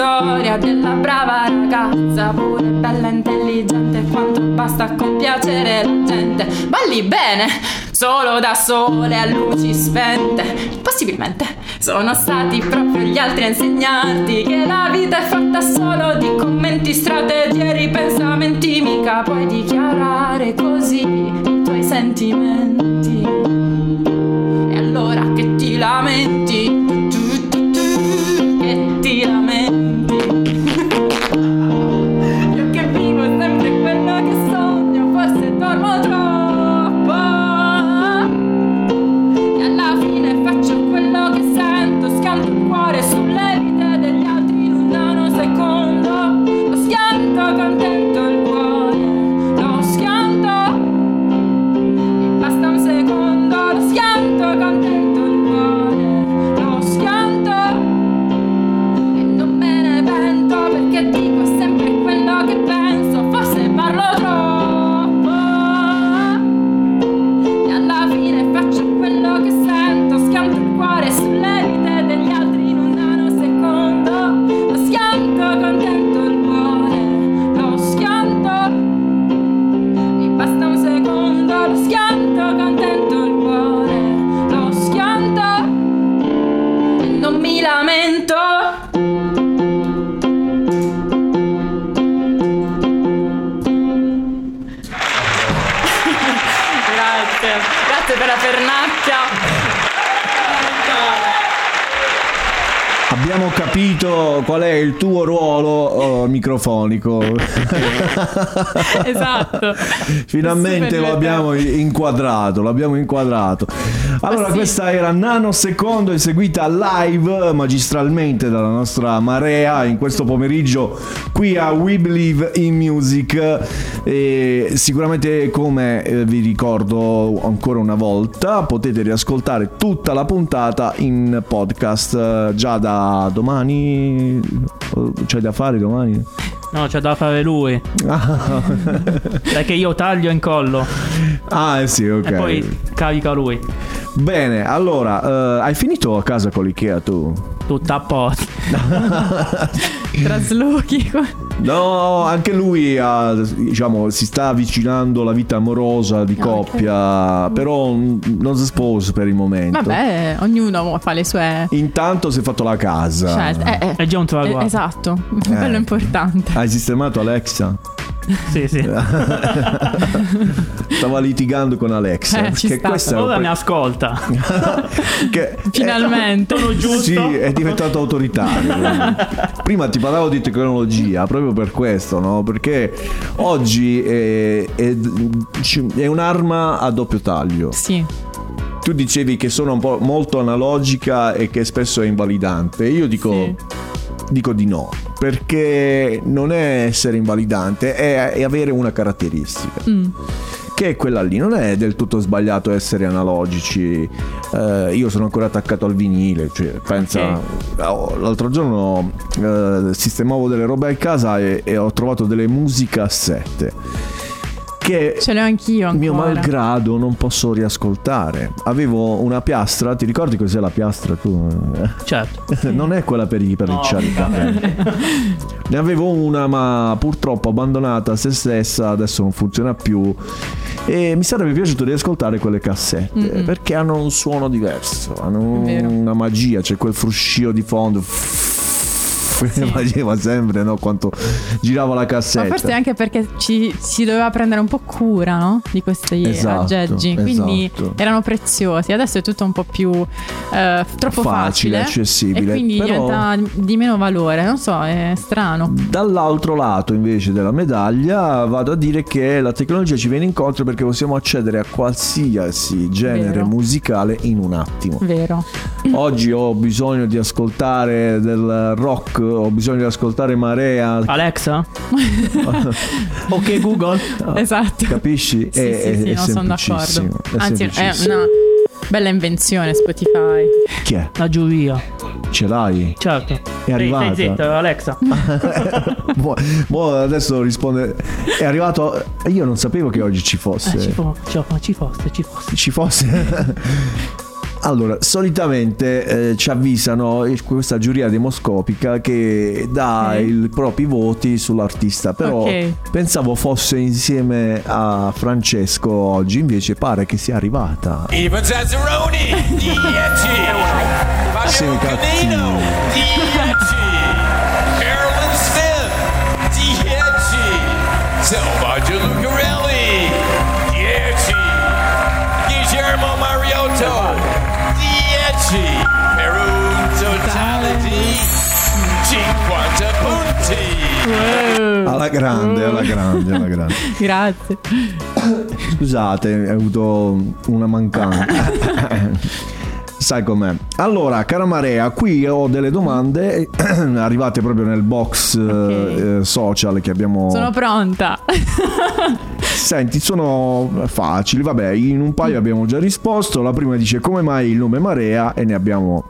storia della brava ragazza, pure bella e intelligente, quanto basta compiacere la gente. Balli bene, solo da sole a luci spente. Possibilmente sono stati proprio gli altri a insegnarti che la vita è fatta solo di commenti, strategie ripensamenti. Mica puoi dichiarare così i tuoi sentimenti. E allora che ti lamenti? Tu, tu, tu, che ti lamenti? Abbiamo capito qual è il tuo ruolo oh, microfonico. [LAUGHS] esatto. Finalmente lo abbiamo inquadrato, l'abbiamo inquadrato. Allora, sì. questa era Nanosecondo, eseguita live magistralmente dalla nostra Marea in questo pomeriggio qui a We Believe in Music. E sicuramente, come eh, vi ricordo ancora una volta, potete riascoltare tutta la puntata in podcast eh, già da domani. C'è da fare domani? No, c'è da fare lui. [LAUGHS] Perché io taglio e incollo. Ah, eh sì, ok. E poi carica lui. Bene, allora, eh, hai finito a casa con l'IKEA tu? Tutta a posto. [LAUGHS] Traslochi. No, anche lui ha, diciamo, si sta avvicinando alla vita amorosa di coppia, però mm, non si sposa per il momento. Vabbè, ognuno fa le sue Intanto si è fatto la casa. scelte. Eh, eh. È già un traguardo. Eh, esatto, Eh. [LAUGHS] quello è importante. Hai sistemato Alexa? Sì, sì. [LAUGHS] Stava litigando con Alexa. Eh, sta. questa Ora mi po'- ascolta. [LAUGHS] che- Finalmente. Tono giusto. Sì, è diventato autoritario. [LAUGHS] Prima ti parlavo di tecnologia proprio per questo, no? Perché oggi è, è- è un'arma a doppio taglio. Sì. Tu dicevi che sono un po' molto analogica e che spesso è invalidante. Io dico, dico di no. Perché non è essere invalidante, è, è avere una caratteristica Mm. Che è quella lì. Non è del tutto sbagliato essere analogici. Eh, io sono ancora attaccato al vinile. Cioè, pensa, oh, l'altro giorno eh, sistemavo delle robe a casa e, e ho trovato delle musicassette. Che Ce l'ho anch'io mio ancora. malgrado non posso riascoltare. Avevo una piastra, ti ricordi cos'è la piastra tu? Certo. [LAUGHS] non è quella per, i- per ricciare i capelli. Ne avevo una, ma purtroppo abbandonata a se stessa, adesso non funziona più. E mi sarebbe piaciuto riascoltare quelle cassette Mm-mm. perché hanno un suono diverso, hanno una magia, c'è quel fruscio di fondo. [LAUGHS] Faceva sempre no, quanto girava la Ma cassetta. forse anche perché ci si doveva prendere un po' cura, no? Di questi Esatto, aggeggi. Quindi esatto. erano preziosi. Adesso è tutto un po' più eh, troppo Facile, facile. accessibile, E quindi però- diventa di meno valore. Non so, è strano. Dall'altro lato invece della medaglia vado a dire che la tecnologia ci viene incontro perché possiamo accedere a qualsiasi genere Vero. musicale in un attimo. Vero. Oggi ho bisogno di ascoltare del rock, ho bisogno di ascoltare Marea. Alexa? [LAUGHS] ok Google? Esatto. Capisci? Sì, è, sì, è- sì, è no, sono d'accordo. è Anzi, è una bella invenzione Spotify. Chi è? La giuria. Ce l'hai? Certo. È. Stai zitto, Alexa. [LAUGHS] [LAUGHS] Mo- mo adesso risponde. È arrivato. Io non sapevo che oggi ci fosse. Eh, ci, fo- ci fo- ci fosse, ci fosse. ci fosse. Allora, solitamente eh, ci avvisano eh, questa giuria demoscopica che dà Ok. i propri voti sull'artista, però Ok. pensavo fosse insieme a Francesco oggi, invece pare che sia arrivata. Ivan Zazzaroni, 10. Sì, Fabio cazzo. Alla grande, alla grande, alla grande. [LAUGHS] Grazie. Scusate, ho avuto una mancanza. [COUGHS] Sai com'è? Allora, cara Marea, qui ho delle domande [CLEARS THROAT] arrivate proprio nel box eh, eh, social che abbiamo. Sono pronta. [LAUGHS] Senti, sono facili. Vabbè, in un paio abbiamo già risposto. La prima dice come mai il nome Marea e ne abbiamo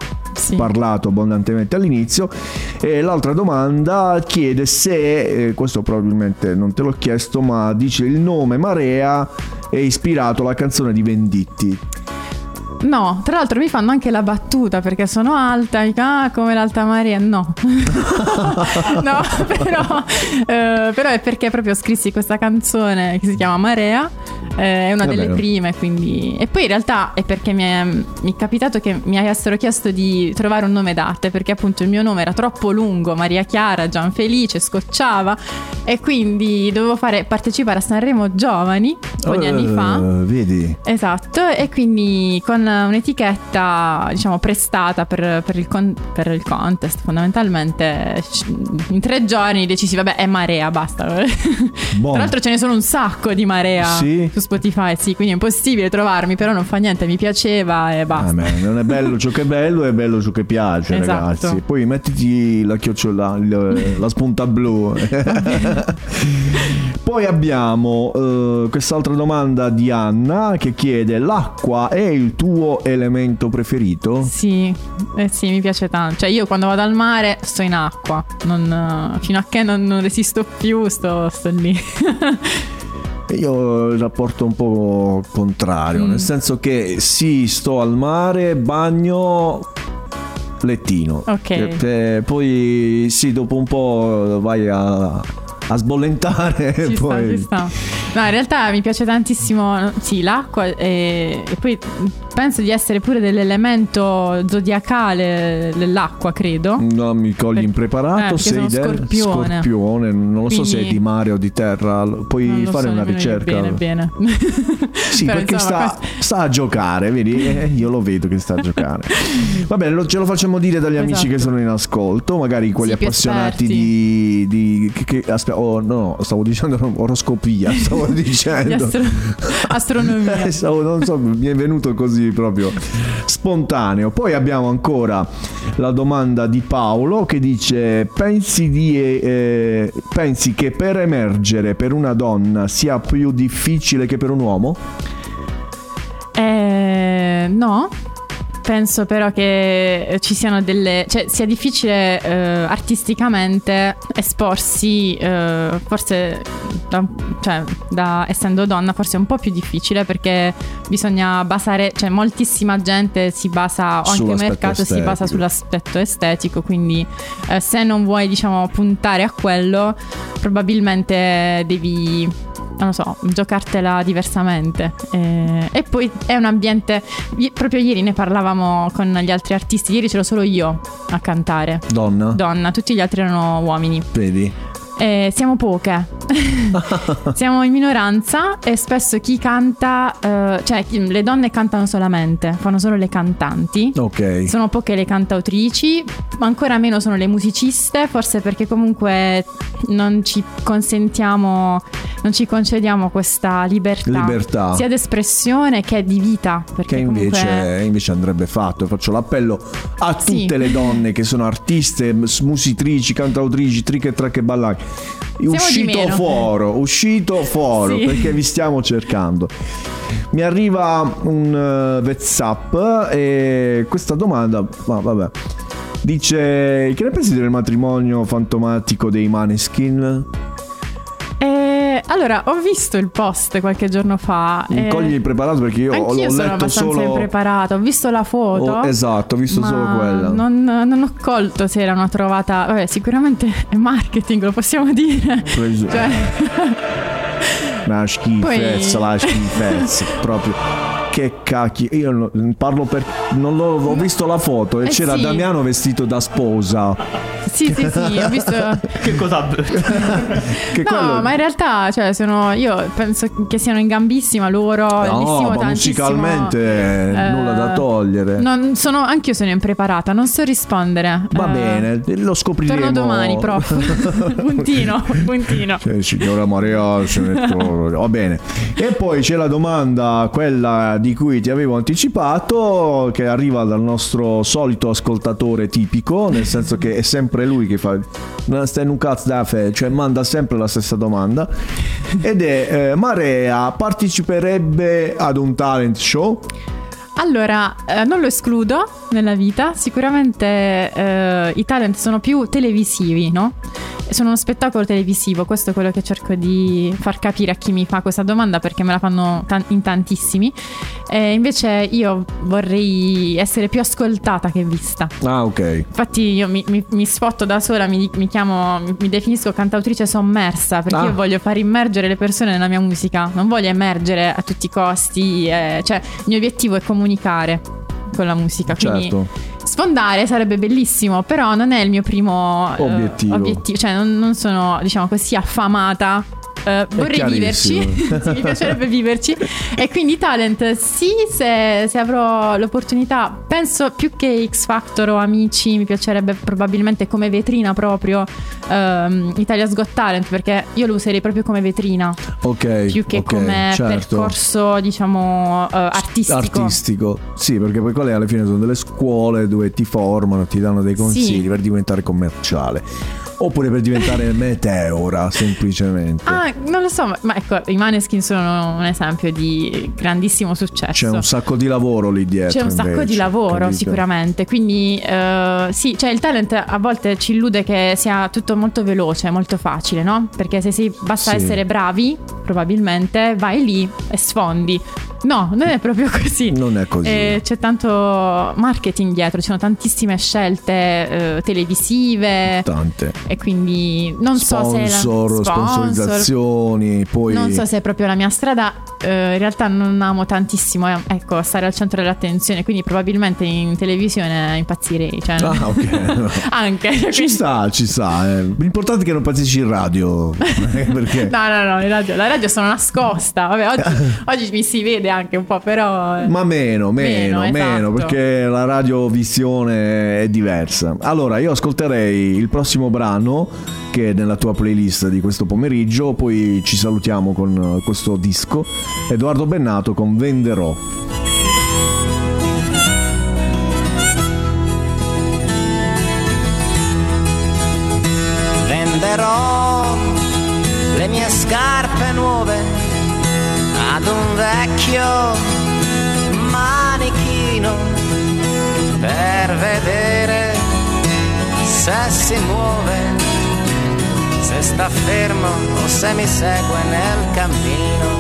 parlato abbondantemente all'inizio. E l'altra domanda chiede se, eh, questo probabilmente non te l'ho chiesto, ma dice il nome Marea è ispirato alla canzone di Venditti. No, tra l'altro mi fanno anche la battuta perché sono alta, mi dicono, ah, come l'alta marea. No, [LAUGHS] no, però, eh, però è perché proprio scrissi questa canzone che si chiama Marea. eh, è una Va delle bene. prime, quindi. E poi in realtà è perché mi è, mi è capitato che mi avessero chiesto di trovare un nome d'arte, perché appunto il mio nome era troppo lungo, Maria Chiara, Gianfelice, scocciava, e quindi dovevo fare, partecipare a Sanremo Giovani un po' di anni fa. Vedi? Esatto, e quindi con un'etichetta diciamo prestata per, per il, con- per il contest, fondamentalmente in tre giorni decisi, vabbè, è Marea, basta. [LAUGHS] Boh. Tra l'altro ce ne sono un sacco di Marea Sì? su Spotify, sì, quindi è impossibile trovarmi, però non fa niente, mi piaceva e basta. Ah, non è bello ciò che è bello, è bello ciò che piace, Esatto. ragazzi. Poi mettiti la chiocciola, la spunta blu. [LAUGHS] Poi abbiamo eh, quest'altra domanda di Anna che chiede: L'acqua è il tuo elemento preferito? Sì, eh sì, mi piace tanto. Cioè, io quando vado al mare sto in acqua. Non, fino a che non, non resisto più, sto, sto lì. Io ho il rapporto un po' contrario, Mm. nel senso che sì, sto al mare, bagno, lettino. Ok. E- e poi sì, dopo un po' vai a, a sbollentare Ci [LAUGHS] sta, poi... ci sta. No, in realtà mi piace tantissimo, sì, l'acqua e, e poi penso di essere pure dell'elemento zodiacale dell'acqua, credo. No, mi cogli Per- impreparato, eh, sei del scorpione. scorpione, non lo so se è Quindi- di mare o di terra, puoi fare so una ricerca. Bene, bene. [LAUGHS] Sì, Però, [LAUGHS] perché insomma, sta, [LAUGHS] sta a giocare, vedi? Eh, io lo vedo che sta a giocare. Va bene, lo- ce lo facciamo dire dagli amici Esatto. che sono in ascolto, magari quelli Sì, appassionati di... di che, che- aspe- oh, no, stavo dicendo oroscopia, stavo Di dicendo... astro- astronomia. Eh, stavo- non so, mi è venuto così proprio spontaneo. Poi abbiamo ancora la domanda di Paolo che dice: Pensi, di, eh, pensi che per emergere per una donna sia più difficile che per un uomo? Eh, no. Penso però che eh, ci siano delle. cioè sia difficile eh, artisticamente esporsi, eh, forse da, cioè, da- essendo donna, forse è un po' più difficile perché bisogna basare, cioè moltissima gente si basa, o anche il mercato si basa estetico. sull'aspetto estetico, quindi eh, se non vuoi diciamo puntare a quello, probabilmente devi non lo so, giocartela diversamente. Eh, e poi è un ambiente. Proprio ieri ne parlavamo con gli altri artisti. Ieri c'ero solo io a cantare. Donna? Donna, tutti gli altri erano uomini. Vedi? Eh, siamo poche. [LAUGHS] siamo in minoranza e spesso chi canta, eh, cioè le donne cantano solamente, fanno solo le cantanti. Ok. Sono poche le cantautrici, ma ancora meno sono le musiciste, forse perché comunque non ci consentiamo, non ci concediamo questa libertà, Libertà. sia d'espressione che di vita. Perché Che invece, comunque... invece andrebbe fatto. Faccio l'appello a Sì. tutte le donne che sono artiste, mus- musitrici, cantautrici, triche e tracche ballai. Di Uscito fuori, uscito fuori Sì. perché vi stiamo cercando. Mi arriva un eh, WhatsApp e questa domanda, ma vabbè. Dice: Che ne pensi del matrimonio fantomatico dei Maneskin? Allora, ho visto il post qualche giorno fa. Mi eh, cogli impreparato perché io ho, Anch'io ho sono letto abbastanza solo. impreparata. Ho visto la foto. Oh, esatto, ho visto solo quella. Non, non ho colto se era una trovata. Vabbè, sicuramente è marketing, lo possiamo dire. Preso- Cioè, Una schifezza, Poi- la schifezza, [LAUGHS] proprio. Che cacchio, io parlo per. Non l'ho, ho visto la foto e Eh c'era sì. Damiano vestito da sposa. sì, sì, sì, ho visto. [LAUGHS] Che cosa? [LAUGHS] Che No, quello- ma in realtà, cioè, sono. Io penso che siano in gambissima loro. No, ma musicalmente Eh, nulla da togliere. Non sono, anch'io sono impreparata, non so rispondere. Va Eh, bene, lo scopriremo. Torno domani, prof. [LAUGHS] puntino, puntino. Cioè, signora Maria, se ne va bene. E poi c'è la domanda, quella di cui ti avevo anticipato, che arriva dal nostro solito ascoltatore tipico, nel senso che è sempre lui che fa. Non stai un cazzo da fe, cioè manda sempre la stessa domanda. Ed è: eh, Marea parteciperebbe ad un talent show? Allora, eh, non lo escludo nella vita, sicuramente eh, i talent sono più televisivi, no? sono uno spettacolo televisivo, questo è quello che cerco di far capire a chi mi fa questa domanda perché me la fanno tan- in tantissimi. E invece io vorrei essere più ascoltata che vista. Ah, ok. Infatti io mi, mi- mi sfotto da sola, mi, mi chiamo, mi, definisco cantautrice sommersa perché Ah. io voglio far immergere le persone nella mia musica, non voglio emergere a tutti i costi, eh, cioè il mio obiettivo è comunicare con la musica, quindi Certo. sfondare sarebbe bellissimo, però non è il mio primo eh, Obiettivo. obiettivo, cioè non, non sono diciamo così affamata. Eh, vorrei viverci. [LAUGHS] Sì, mi piacerebbe viverci e quindi talent sì se, se avrò l'opportunità penso più che X Factor o amici mi piacerebbe probabilmente come vetrina proprio ehm, Italia's Got Talent perché io lo userei proprio come vetrina Ok. più che ok, come certo. percorso diciamo eh, artistico Artistico, sì, perché poi quelle alla fine sono delle scuole dove ti formano, ti danno dei consigli Sì. per diventare commerciale. Oppure per diventare meteora, semplicemente. Ah, non lo so, ma, ecco, i Maneskin sono un esempio di grandissimo successo. C'è un sacco di lavoro lì dietro. C'è un sacco invece, di lavoro capito? sicuramente, quindi eh, sì, cioè il talent a volte ci illude che sia tutto molto veloce, molto facile, no? Perché se si basta Sì. essere bravi, probabilmente vai lì e sfondi. No, non è proprio [LAUGHS] così. Non è così. Eh, c'è tanto marketing dietro, ci sono tantissime scelte eh, televisive Tante. E quindi non so se Sponsor, la sponsorizzazioni, poi... non so se è proprio la mia strada, eh, in realtà non amo tantissimo eh, ecco, stare al centro dell'attenzione, quindi probabilmente in televisione impazzirei. Cioè, Ah, ok. [LAUGHS] Anche. Ci sta, ci sta. eh. L'importante è che non pazzisci in radio. eh, [LAUGHS] perché... No, no, no, radio- la radio sono nascosta. Vabbè, oggi, [LAUGHS] oggi mi si vede anche un po', però. eh. Ma meno, meno, Meno, meno, esatto. perché la radiovisione è diversa. Allora, io ascolterei il prossimo brano che è nella tua playlist di questo pomeriggio, poi ci salutiamo con eh, questo disco. Edoardo Bennato con Venderò. venderò le mie scarpe nuove ad un vecchio manichino per vedere se si muove, se sta fermo o se mi segue nel cammino.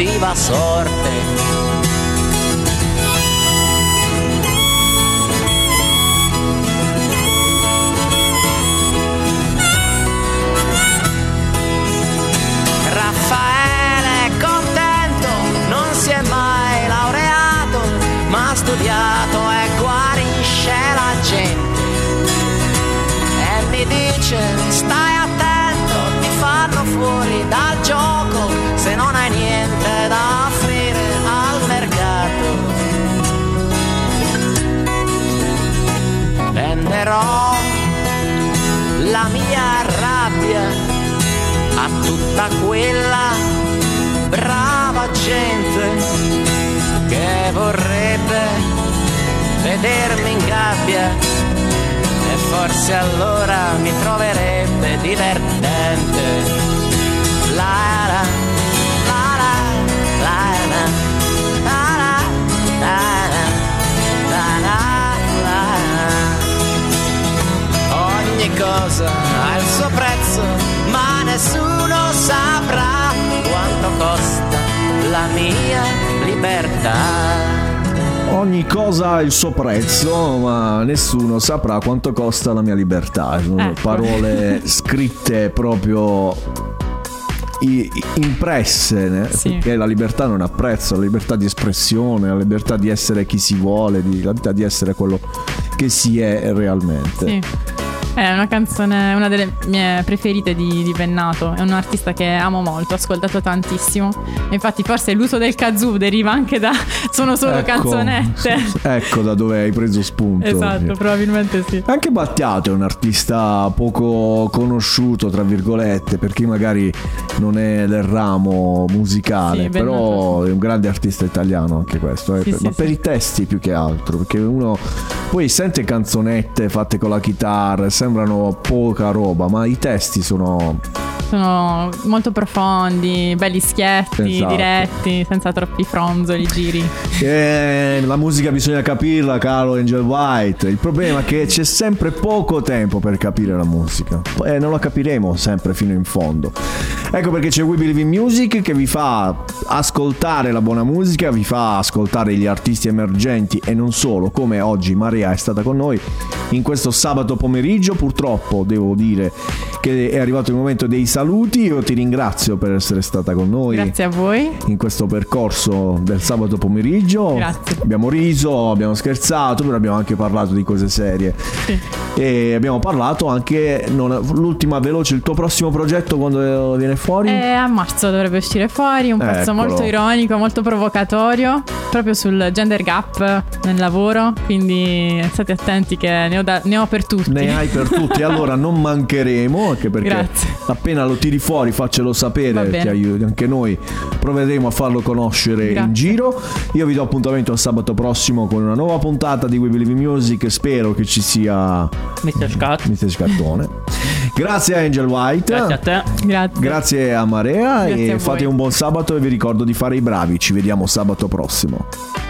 Cattiva sorte. forse allora mi troverebbe divertente. Lara, Lara, Lara, Lara, Lara, Lara. Ogni cosa ha il suo prezzo, ma nessuno saprà quanto costa la mia libertà. Ogni cosa ha il suo prezzo, ma nessuno saprà quanto costa la mia libertà. Sono Ecco. parole [LAUGHS] scritte proprio impresse? Sì. perché la libertà non ha prezzo, la libertà di espressione, la libertà di essere chi si vuole, la libertà di essere quello che si è realmente. Sì. È una canzone, una delle mie preferite di, di Bennato. È un artista che amo molto, ho ascoltato tantissimo. Infatti, forse l'uso del kazoo deriva anche da. Sono solo Ecco, canzonette. [LAUGHS] Ecco da dove hai preso spunto. esatto, probabilmente sì. Anche Battiato è un artista poco conosciuto, tra virgolette, per chi magari non è del ramo musicale, Sì, però è un grande artista italiano anche questo, eh, Sì, ma per i testi più che altro, perché uno poi sente canzonette fatte con la chitarra, sembrano poca roba, ma i testi sono Sono molto profondi, belli schietti, Esatto. diretti, senza troppi fronzoli, giri. Eh, la musica bisogna capirla, caro Angel White. Il problema è che c'è sempre poco tempo per capire la musica. E non la capiremo sempre fino in fondo. Ecco perché c'è We Believe in Music che vi fa ascoltare la buona musica, vi fa ascoltare gli artisti emergenti e non solo, come oggi Maria è stata con noi in questo sabato pomeriggio. Purtroppo devo dire che è arrivato il momento dei saluti. Io ti ringrazio per essere stata con noi Grazie a voi. in questo percorso del sabato pomeriggio. Grazie. Abbiamo riso, abbiamo scherzato, però abbiamo anche parlato di cose serie. E abbiamo parlato anche, non- l'ultima veloce, il tuo prossimo progetto quando viene fuori? E a marzo dovrebbe uscire fuori un pezzo Eccolo. molto ironico, molto provocatorio, proprio sul gender gap nel lavoro. Quindi state attenti che ne ho, da- ne ho per tutti. Ne hai per tutti, allora non mancheremo, anche perché Grazie. appena lo tiri fuori faccelo sapere, ti aiuti, anche noi proveremo a farlo conoscere in Grazie. giro. Io vi do appuntamento al sabato prossimo con una nuova puntata di We Believe in Music, spero che ci sia Mr. Scott. Mr. Scattone. Grazie a Angel White. Grazie a te. Grazie. Grazie a Marea Grazie e a fate un buon sabato e vi ricordo di fare i bravi. Ci vediamo sabato prossimo.